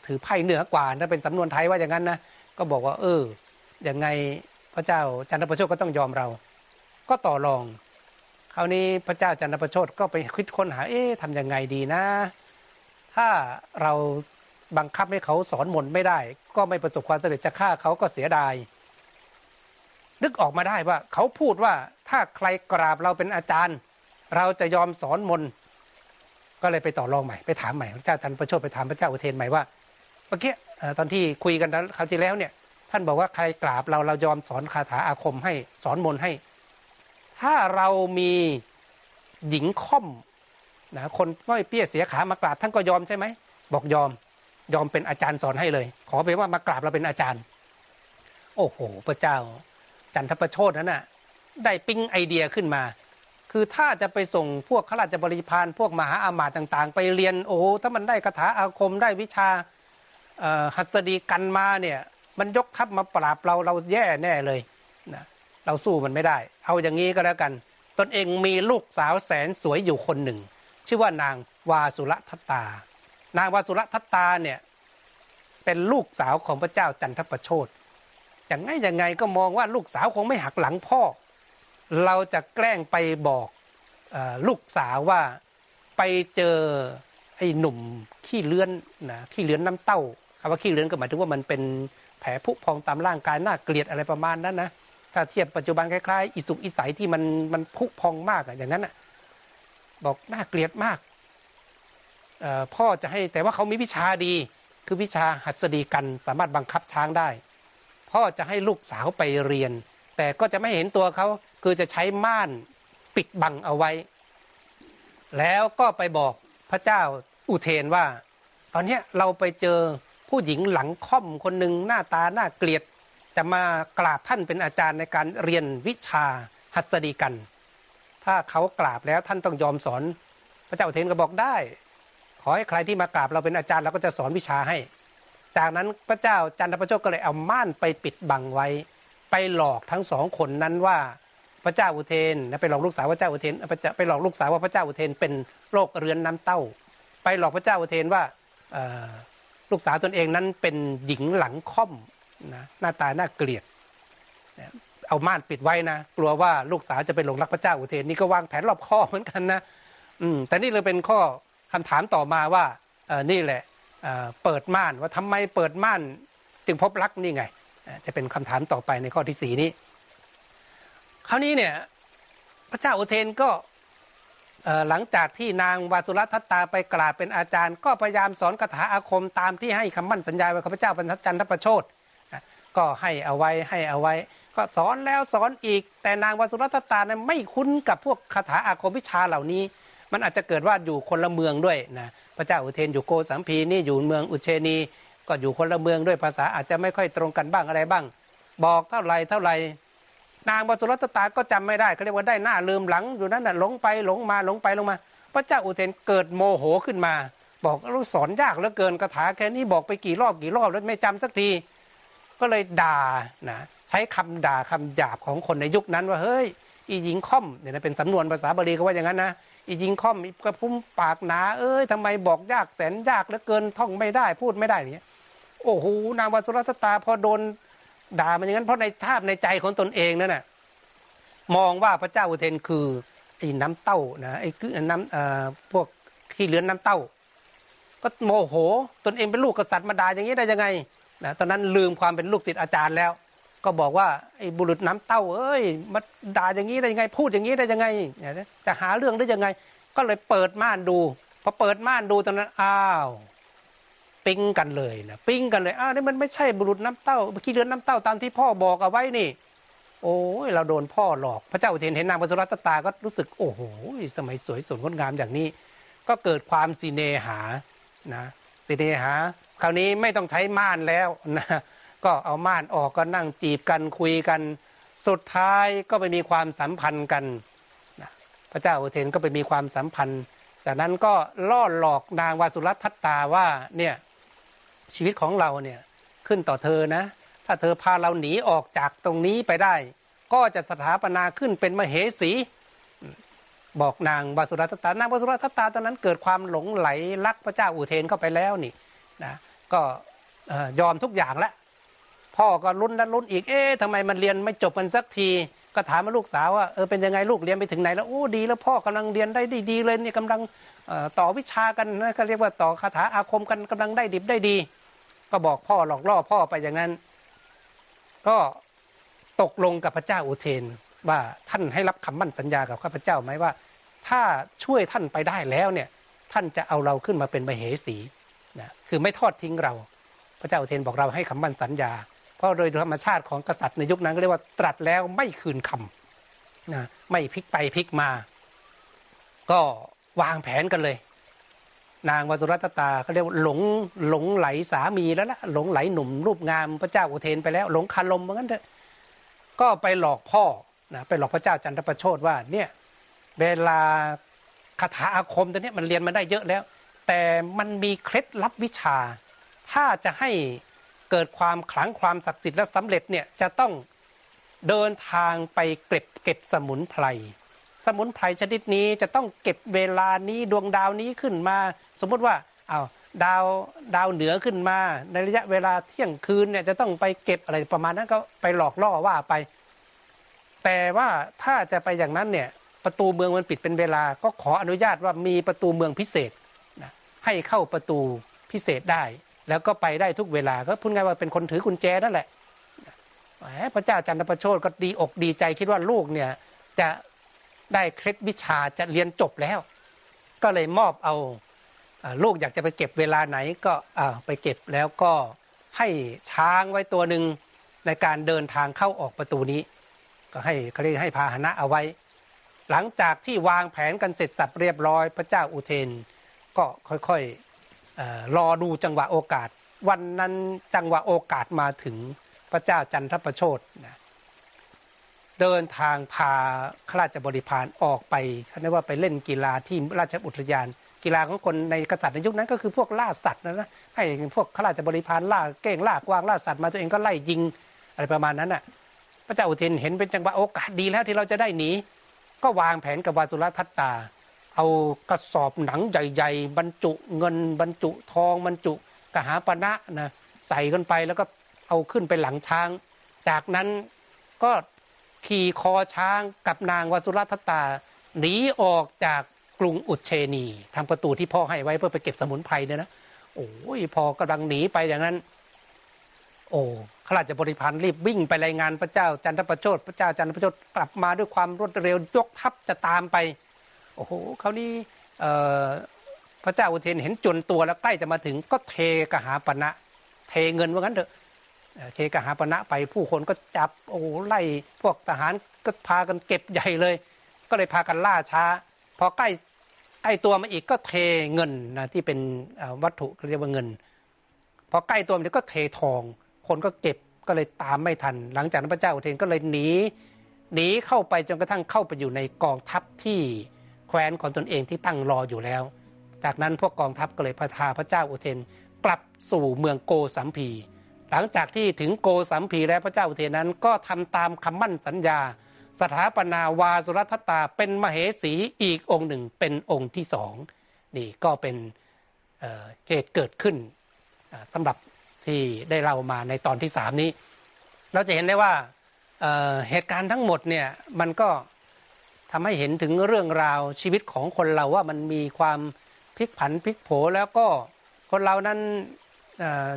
ถือไพ่เหนือกว่าถ้าเป็นสำนวนไทยว่าอย่างนั้นนะก็บอกว่า เอออยังไงพระเจ้าจันทประโชคก็ต้องยอมเรา ก็ต่อรอง คราวนี้พระเจ้าจันทประโชคก็ไปคิดค้นหา เอ๊ะทำยังไงดีนะ ถ้าเรา บังคับให้เขาสอนมนไม่ได้ ก็ไม่ประสบความสำเร็จจะฆ่าเขาก็เสียดาย นึกออกมาได้ว่า เขาพูดว่าถ้าใครกราบเราเป็นอาจารย์ เราจะยอมสอนมน ก็เลยไปต่อรองใหม่ไปถามใหม่พระเจ้าจันประโชคไปถามพระเจ้าอุเทนใหม่ว่าเมื่อกี้ตอนที่คุยกันคราวที่แล้วเนี่ย ท่านบอกว่าใครกราบเราเรายอมสอนคาถาอาคมให้สอนมนให้ ถ้าเรามีหญิงค่อมนะคนไม่เปี้ยเสียขามากราบท่านก็ยอมใช่ไหมบอกยอม ยอมเป็นอาจารย์สอนให้เลย ขอไปว่ามากราบเราเป็นอาจารย์ โอ้โห พระเจ้า จันทประโชดนั้นน่ะ ได้ปิ้งไอเดียขึ้นมา คือถ้าจะไปส่งพวกข้าราชบริพารพวกมหาอามาตย์ต่าง ๆ ไปเรียนโอ้ถ้ามันได้คาถาอาคมได้วิชาหัสดีกันมาเนี่ย มันยกทัพมาปราบเราเราแย่แน่เลยนะเราสู้มันไม่ได้ เอาอย่างนี้ก็แล้วกัน ตนเองมีลูกสาวแสนสวยอยู่คนหนึ่ง ชื่อว่านางวาสุรทัตตา นางวาสุรทัตตาเนี่ยเป็นลูกสาวของพระเจ้าจันทประโชดอย่างไงอยังไงก็มองว่าลูกสาวคงไม่หักหลังพ่อ เราจะแกล้งไปบอกอลูกสาวว่าไปเจอไอ้หนุ่มขี้เลื้อนนะขี้เลื้อนน้ำเต้าคำว่าขี้เลื้อนก็หมายถึงว่ามันเป็นแผลผุพองตามร่างกายน่าเกลียดอะไรประมาณนั้นนะถ้าเทียบปัจจุบันคล้ายๆอิสุกอิสัยที่มันมันผุพองมากอะอย่างนั้นอะบอกน่าเกลียดมาก พ่อจะให้แต่ว่าเขามีวิชาดี คือวิชาหัสดีกันสามารถบังคับช้างได้ พ่อจะให้ลูกสาวไปเรียน แต่ก็จะไม่เห็นตัวเขาคือจะใช้ม่านปิดบังเอาไว้ แล้วก็ไปบอกพระเจ้าอุเทนว่า ตอนนี้เราไปเจอผู้หญิงหลังค่อมคนหนึ่งหน้าตาหน้าเกลียดจะมากราบท่านเป็นอาจารย์ในการเรียนวิชาหัสดีกัน ถ้าเขากราบแล้วท่านต้องยอมสอน พระเจ้าเทนก็บอกได้ ขอให้ใครที่มากราบเราเป็นอาจารย์เราก็จะสอนวิชาให้ จากนั้นพระเจ้าจันทประโชคก็เลยเอาม่านไปปิดบังไว้ ไปหลอกทั้งสองคนนั้นว่าพระเจ้าอุเทนนะไปหลอกลูกสาวพระเจ้าอุเทนไปหลอกลูกสาวว่าพระเจ้าอุเทนเป็นโรคเรื้อนน้ำเต้า ไปหลอกพระเจ้าอุเทนว่าลูกสาวตนเองนั้นเป็นหญิงหลังค่อมนะหน้าตาน่าเกลียดเอาม่านปิดไว้นะกลัวว่าลูกสาวจะไปหลงรักพระเจ้าอุเทนนี่ก็วางแผนรอบคอเหมือนกันนะอืมแต่นี่เลยเป็นข้อ คำถามต่อมาว่านี่แหละเเปิดม่านว่าทำไมเปิดม่านจึงพบรักนี่ไง จะเป็นคำถามต่อไปในข้อที่สี่นี้ คราวนี้เนี่ยพระเจ้าอุเทนก็หลังจากที่นางวาสุรัทัตตาไปกราบเป็นอาจารย์ ก็พยายามสอนคาถาอาคมตามที่ให้คำมั่นสัญญาไว้ข้าพเจ้าบรรทัดจันทประโชดก็ให้เอาไว้ให้เอาไว้ ก็สอนแล้วสอนอีก แต่นางวาสุรัทัตตาเนี่ยไม่คุ้นกับพวกคาถาอาคมวิชาเหล่านี้ มันอาจจะเกิดว่าอยู่คนละเมืองด้วยนะพระเจ้าอุเทนอยู่โกสัมพีนี่อยู่เมืองอุเชนี ก็อยู่คนละเมืองด้วยภาษาอาจจะไม่ค่อยตรงกันบ้างอะไรบ้าง บอกเท่าไหรเท่าไหรนางบสุรัตตาก็จำไม่ได้เขาเรียกว่าได้หน้าลืมหลังอยู่นั่นน่ะหลงไปหลงมาหลงไปหลงมา พระเจ้าอุเทนเกิดโมโหขึ้นมา บอกลูกสอนยากเหลือเกินคาถาแค่นี้บอกไปกี่รอบกี่รอบแล้วไม่จำสักที ก็เลยด่านะใช้คำด่าคำหยาบของคนในยุคนั้นว่าเฮ้ยอีหญิงค่อมเนี่ยนะเป็นสำนวนภาษาบาลีเขาว่าอย่างนั้นนะ อีหญิงค่อมอีกระพุ้มปากหนา เอ้ยทำไมบอกยากแสนยากเหลือเกินท่องไม่ได้พูดไม่ได้เงี้ยโอ้โหนางวสุรัตตาพอโดนด่ามันอย่างนั้นเพราะในภาพในใจของตนเองนั่นน่ะมองว่าพระเจ้าอุเทนคือไอ้น้ำเต้านะไอ้คือน้ำเอ่อพวกขี้เหลือนน้ำเต้า ก็โมโหตนเองเป็นลูกกษัตริย์มาด่าอย่างนี้ได้ยังไงนะตอนนั้นลืมความเป็นลูกศิษย์อาจารย์แล้ว ก็บอกว่าไอ้บุรุษน้ำเต้าเอ้ยมาด่าอย่างนี้ได้ยังไง พูดอย่างนี้ได้ยังไงเนี่ยจะหาเรื่องได้ยังไง ก็เลยเปิดม่านดูพอเปิดม่านดูตอนนั้นอ้าวปิ้งกันเลยนะปิ้งกันเลยอ้าวนี่มันไม่ใช่บุรุษน้ำเต้าขี้เลือนน้ำเต้าตามที่พ่อบอกเอาไว้นี่ โอ้ยเราโดนพ่อหลอก พระเจ้าอุเทนเห็นนางพระสุรัตตาก็รู้สึก โอ้โหสมัยสวยสดงดงามอย่างนี้ ก็เกิดความสิเนหานะสิเนหา คราวนี้ไม่ต้องใช้ม่านแล้วนะ ก็เอาม่านออกก็นั่งจีบกันคุยกัน สุดท้ายก็ไปมีความสัมพันธ์กันนะพระเจ้าอุเทนก็ไปมีความสัมพันธ์จากนั้นก็ล่อหลอกนางวาสุรัตทัตตาว่าเนี่ยชีวิตของเราเนี่ยขึ้นต่อเธอนะ ถ้าเธอพาเราหนีออกจากตรงนี้ไปได้ ก็จะสถาปนาขึ้นเป็นมเหสี บอกนางวาสุรัตตานางวาสุรัตตาตอนนั้นเกิดความหลงไหลรักพระเจ้าอุเทนเข้าไปแล้วนี่นะก็ยอมทุกอย่างแล้ว พ่อก็ลุ้นนั้นลุ้นอีก เอ๊ะทำไมมันเรียนไม่จบกันสักที ก็ถามมาลูกสาวว่าเออเป็นยังไงลูกเรียนไปถึงไหนแล้วโอ้ดีแล้วพ่อกำลังเรียนได้ดีเลยนี่กำลังต่อวิชากันนะก็เรียกว่าต่อคาถาอาคมกันกำลังได้ดิบได้ดี ก็บอกพ่อหลอกล่อพ่อไปอย่างนั้น ก็ตกลงกับพระเจ้าอุเทน ว่าท่านให้รับคำมั่นสัญญากับข้าพเจ้าไหมว่า ถ้าช่วยท่านไปได้แล้วเนี่ย ท่านจะเอาเราขึ้นมาเป็นมเหสีนะคือไม่ทอดทิ้งเรา พระเจ้าอุเทนบอกเราให้คำมั่นสัญญา เพราะโดยธรรมชาติของกษัตริย์ในยุคนั้นก็เรียกว่าตรัสแล้วไม่คืนคำนะไม่พลิกไปพลิกมา ก็วางแผนกันเลย นางวสุรัตตาเขาเรียกว่าหลงหลงไหลสามีแล้วละหลงไหลหนุ่มรูปงามพระเจ้าอุเทนไปแล้ว หลงคารมเหมือนกันเถอะก็ไปหลอกพ่อนะไปหลอกพระเจ้าจันทประโชดว่าเนี่ยเวลาคาถาอาคมตัวนี้มันเรียนมาได้เยอะแล้ว แต่มันมีเคล็ดลับวิชา ถ้าจะให้ เกิดความขลังความศักดิ์สิทธิ์และสำเร็จเนี่ยจะต้องเดินทางไปเก็บเก็บสมุนไพรสมุนไพรชนิดนี้จะต้องเก็บเวลานี้ดวงดาวนี้ขึ้นมา สมมุติว่าเอาวดาวดาวเหนือขึ้นมา ในระยะเวลาเที่ยงคืนเนี่ยจะต้องไปเก็บอะไรประมาณนั้นก็ไปหลอกล่อว่าไป แต่ว่าถ้าจะไปอย่างนั้นเนี่ยประตูเมืองมันปิดเป็นเวลา ก็ขออนุญาตว่ามีประตูเมืองพิเศษนะให้เข้าประตูพิเศษได้ แล้วก็ไปได้ทุกเวลาก็พูดง่ายว่าเป็นคนถือกุญแจนั่นแหละพระเจ้าจันทประโชดก็ดีอกดีใจคิดว่าลูกเนี่ยจะได้เคล็ดวิชาจะเรียนจบแล้ว ก็เลยมอบเอาลูกอยากจะไปเก็บเวลาไหนก็ไปเก็บแล้วก็ให้ช้างไว้ตัวหนึ่งในการเดินทางเข้าออกประตูนี้ ก็ให้เขาเรียกให้พาหนะเอาไว้ หลังจากที่วางแผนกันเสร็จสับเรียบร้อย พระเจ้าอุเทนก็ค่อยๆเอ่อ รอดูจังหวะโอกาส วันนั้นจังหวะโอกาสมาถึงพระเจ้าจันทประโชดนะเดินทางพาข้าราชบริพารออกไปเขาเรียกว่าไปเล่นกีฬาที่ราชอุทยาน กีฬาของคนในกษัตริย์ในยุคนั้นก็คือพวกล่าสัตว์นะนะให้พวกข้าราชบริพารล่าเก้งล่ากวางล่าสัตว์มาตัวเองก็ไล่ยิงอะไรประมาณนั้นน่ะ พระเจ้าอุเทนเห็นเป็นจังหวะโอกาสดีแล้วที่เราจะได้หนีก็วางแผนกับวาสุรทัตตา เอากระสอบหนังใหญ่ ๆ บรรจุเงินบรรจุทองบรรจุกหาปณะนะใส่กันไปแล้วก็เอาขึ้นไปหลังช้าง จากนั้นก็ขี่คอช้างกับนางวสุรัตตาหนีออกจากกรุงอุเชนีทางประตูที่พ่อให้ไว้เพื่อไปเก็บสมุนไพรเนี่ยนะโอ้ยพอกำลังหนีไปอย่างนั้น โอ้ขราชบริพารรีบวิ่งไปรายงานพระเจ้าจันทประโชดพระเจ้าจันทประโชดกลับมาด้วยความรวดเร็วยกทัพจะตามไป โอ้โหเขานี่พระเจ้าอุเทนเห็นจนตัวแล้วใกล้จะมาถึงก็เทกหาปณะ เทเงินว่างั้นเถอะเทกหาปณะไปผู้คนก็จับโอ้ไล่พวกทหารก็พากันเก็บใหญ่เลย ก็เลยพากันล่าช้า พอใกล้ใกล้ตัวมาอีกก็เทเงินนะที่เป็นวัตถุเรียกว่าเงิน พอใกล้ตัวมันก็เททอง คนก็เก็บก็เลยตามไม่ทัน หลังจากนั้นพระเจ้าอุเทนก็เลยหนีหนีเข้าไปจนกระทั่งเข้าไปอยู่ในกองทัพที่ ว้นของตนเองที่ตั้งรออยู่แล้ว จากนั้นพวกกองทัพก็เลยพาพระเจ้าอุเทนกลับสู่เมืองโกสัมพี หลังจากที่ถึงโกสัมพีแล้วพระเจ้าอุเทนนั้นก็ทำตามคำมั่นสัญญา สถาปนาวาสุรัตตาเป็นมเหสีอีกองค์หนึ่งเป็นองค์ที่สองนี่ก็เป็นเหตุเกิดขึ้นสำหรับที่ได้เล่ามาในตอนที่สามนี้ เราจะเห็นได้ว่าเหตุการณ์ทั้งหมดเนี่ยมันก็ ทำให้เห็นถึงเรื่องราวชีวิตของคนเราว่ามันมีความพลิกผันพลิกโผแล้วก็คนเรานั้น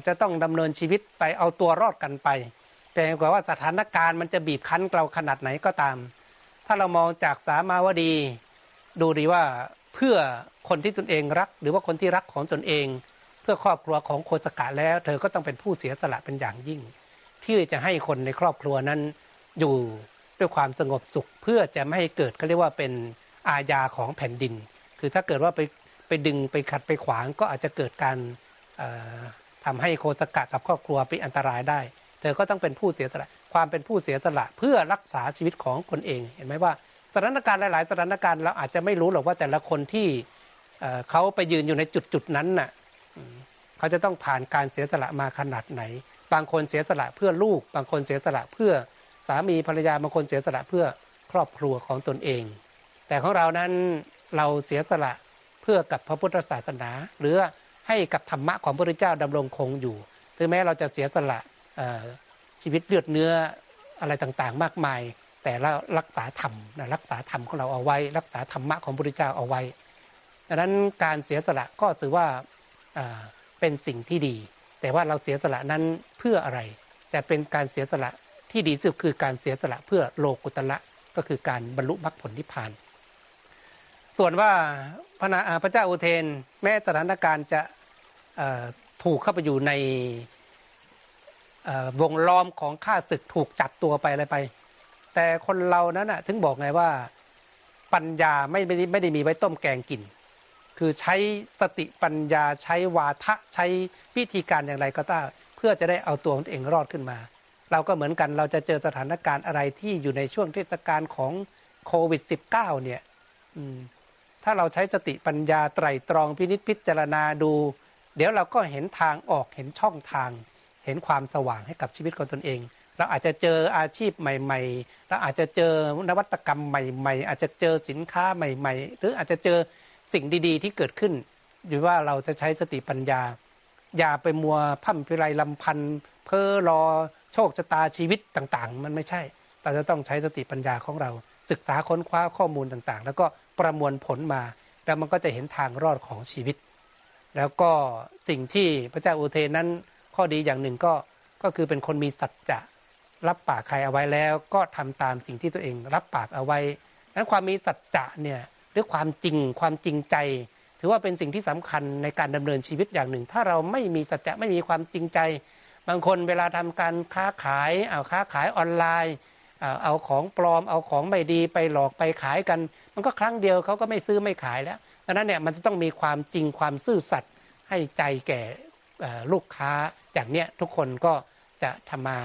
จะต้องดำเนินชีวิตไปเอาตัวรอดกันไป แต่กว่าว่าสถานการณ์มันจะบีบคั้นเราขนาดไหนก็ตาม ถ้าเรามองจากสามาวดี ดูดีว่าเพื่อคนที่ตนเองรัก หรือว่าคนที่รักของตนเอง เพื่อครอบครัวของโคสกะแล้ว เธอก็ต้องเป็นผู้เสียสละเป็นอย่างยิ่ง ที่จะให้คนในครอบครัวนั้นอยู่ ด้วยความสงบสุขเพื่อจะไม่ให้เกิดเขาเรียกว่าเป็นอาญาของแผ่นดิน คือถ้าเกิดว่าไปไปดึงไปขัดไปขวางก็อาจจะเกิดการทำให้โคสกะกับครอบครัวเป็นอันตรายได้ เธอก็ต้องเป็นผู้เสียสละความเป็นผู้เสียสละเพื่อรักษาชีวิตของคนเอง เห็นไหมว่าสถานการณ์หลาย ๆ สถานการณ์เราอาจจะไม่รู้หรอกว่าแต่ละคนที่เขาไปยืนอยู่ในจุดจุดนั้นน่ะเขาจะต้องผ่านการเสียสละมาขนาดไหน บางคนเสียสละเพื่อลูก บางคนเสียสละเพื่อ สามีภรรยาบางคนเสียสละเพื่อครอบครัวของตนเอง แต่ของเรานั้นเราเสียสละเพื่อกับพระพุทธศาสนา หรือให้กับธรรมะของพระพุทธเจ้าดำรงคงอยู่ถึงแม้เราจะเสียสละชีวิตเลือดเนื้ออะไรต่างๆ มากมาย แต่เรารักษาธรรมนะรักษาธรรมของเราเอาไว้ รักษาธรรมะของพระพุทธเจ้าเอาไว้ดังนั้นการเสียสละก็ถือว่าเป็นสิ่งที่ดี แต่ว่าเราเสียสละนั้นเพื่ออะไร แต่เป็นการเสียสละ ที่ดีสุดคือการเสียสละเพื่อโลกุตละก็คือการบรรลุมรรคผลนิพพาน ส่วนว่าพระนาพระเจ้าอุเทนแม้สถานการณ์จะถูกเข้าไปอยู่ในวงล้อมของข้าศึกถูกจับตัวไปอะไรไป แต่คนเรานั้นนะถึงบอกไงว่าปัญญาไม่ไม่ได้ไม่ได้มีไว้ต้มแกงกิน คือใช้สติปัญญาใช้วาทะใช้วิธีการอย่างไรก็ตามเพื่อจะได้เอาตัวเองรอดขึ้นมา เราก็เหมือนกันเราจะเจอสถานการณ์อะไรที่อยู่ในช่วงเทศกาลของโควิด -19 เนี่ยถ้าเราใช้สติปัญญาไตรตรองพินิจพิจารณาดู เดี๋ยวเราก็เห็นทางออกเห็นช่องทาง เห็นความสว่างให้กับชีวิตของตนเอง เราอาจจะเจออาชีพใหม่ๆเราอาจจะเจอนวัตกรรมใหม่ ๆ อาจจะเจอสินค้าใหม่ ๆ หรืออาจจะเจอสิ่งดีๆ ที่เกิดขึ้นอยู่ว่าเราจะใช้สติปัญญา อย่าไปมัวพั่มพิไรลำพันเพ้อรอ โชคชะตาชีวิตต่างๆ มันไม่ใช่ เราจะต้องใช้สติปัญญาของเรา ศึกษาค้นคว้าข้อมูลต่างๆ แล้วก็ประมวลผลมา แล้วมันก็จะเห็นทางรอดของชีวิต แล้วก็สิ่งที่พระเจ้าอุเทนนั้นข้อดีอย่างหนึ่งก็ก็คือเป็นคนมีสัจจะรับปากใครเอาไว้แล้วก็ทำตามสิ่งที่ตัวเองรับปากเอาไว้นั้นความมีสัจจะเนี่ยหรือความจริงความจริงใจ ถือว่าเป็นสิ่งที่สำคัญในการดำเนินชีวิตอย่างหนึ่ง ถ้าเราไม่มีสัจจะไม่มีความจริงใจ บางคนเวลาทำการค้าขายเอาค้าขายออนไลน์เอาของปลอมเอาของไม่ดีไปหลอกไปขายกัน มันก็ครั้งเดียวเขาก็ไม่ซื้อไม่ขายแล้วดังนั้นเนี่ยมันจะต้องมีความจริงความซื่อสัตย์ให้ใจแก่ลูกค้าอย่างเนี้ยทุกคนก็จะทำมา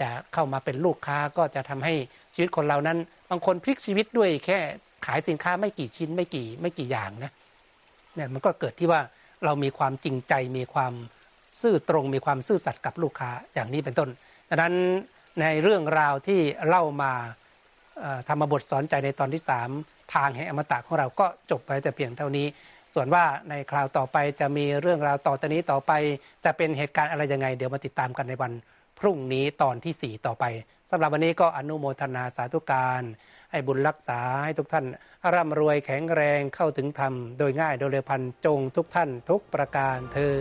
จะเข้ามาเป็นลูกค้าก็จะทำให้ชีวิตคนเรานั้น บางคนพลิกชีวิตด้วยแค่ขายสินค้าไม่กี่ชิ้นไม่กี่ไม่กี่อย่างนะเนี่ยมันก็เกิดที่ว่าเรามีความจริงใจมีความ ซื่อตรงมีความซื่อสัตย์กับลูกค้าอย่างนี้เป็นต้นดังนั้นในเรื่องราวที่เล่ามาธรรมบทสอนใจในตอนที่สามทางแห่งอมตะของเราก็จบไปแต่เพียงเท่านี้ ส่วนว่าในคราวต่อไปจะมีเรื่องราวต่อจากนี้ต่อไป จะเป็นเหตุการณ์อะไรยังไง เดี๋ยวมาติดตามกันในวันพรุ่งนี้ตอนที่ 4 ต่อไปสำหรับวันนี้ก็อนุโมทนาสาธุการ ให้บุญรักษาให้ทุกท่านร่ำรวยแข็งแรงเข้าถึงธรรม โดยง่ายโดยเร็วพันจงทุกท่านทุกประการเธอ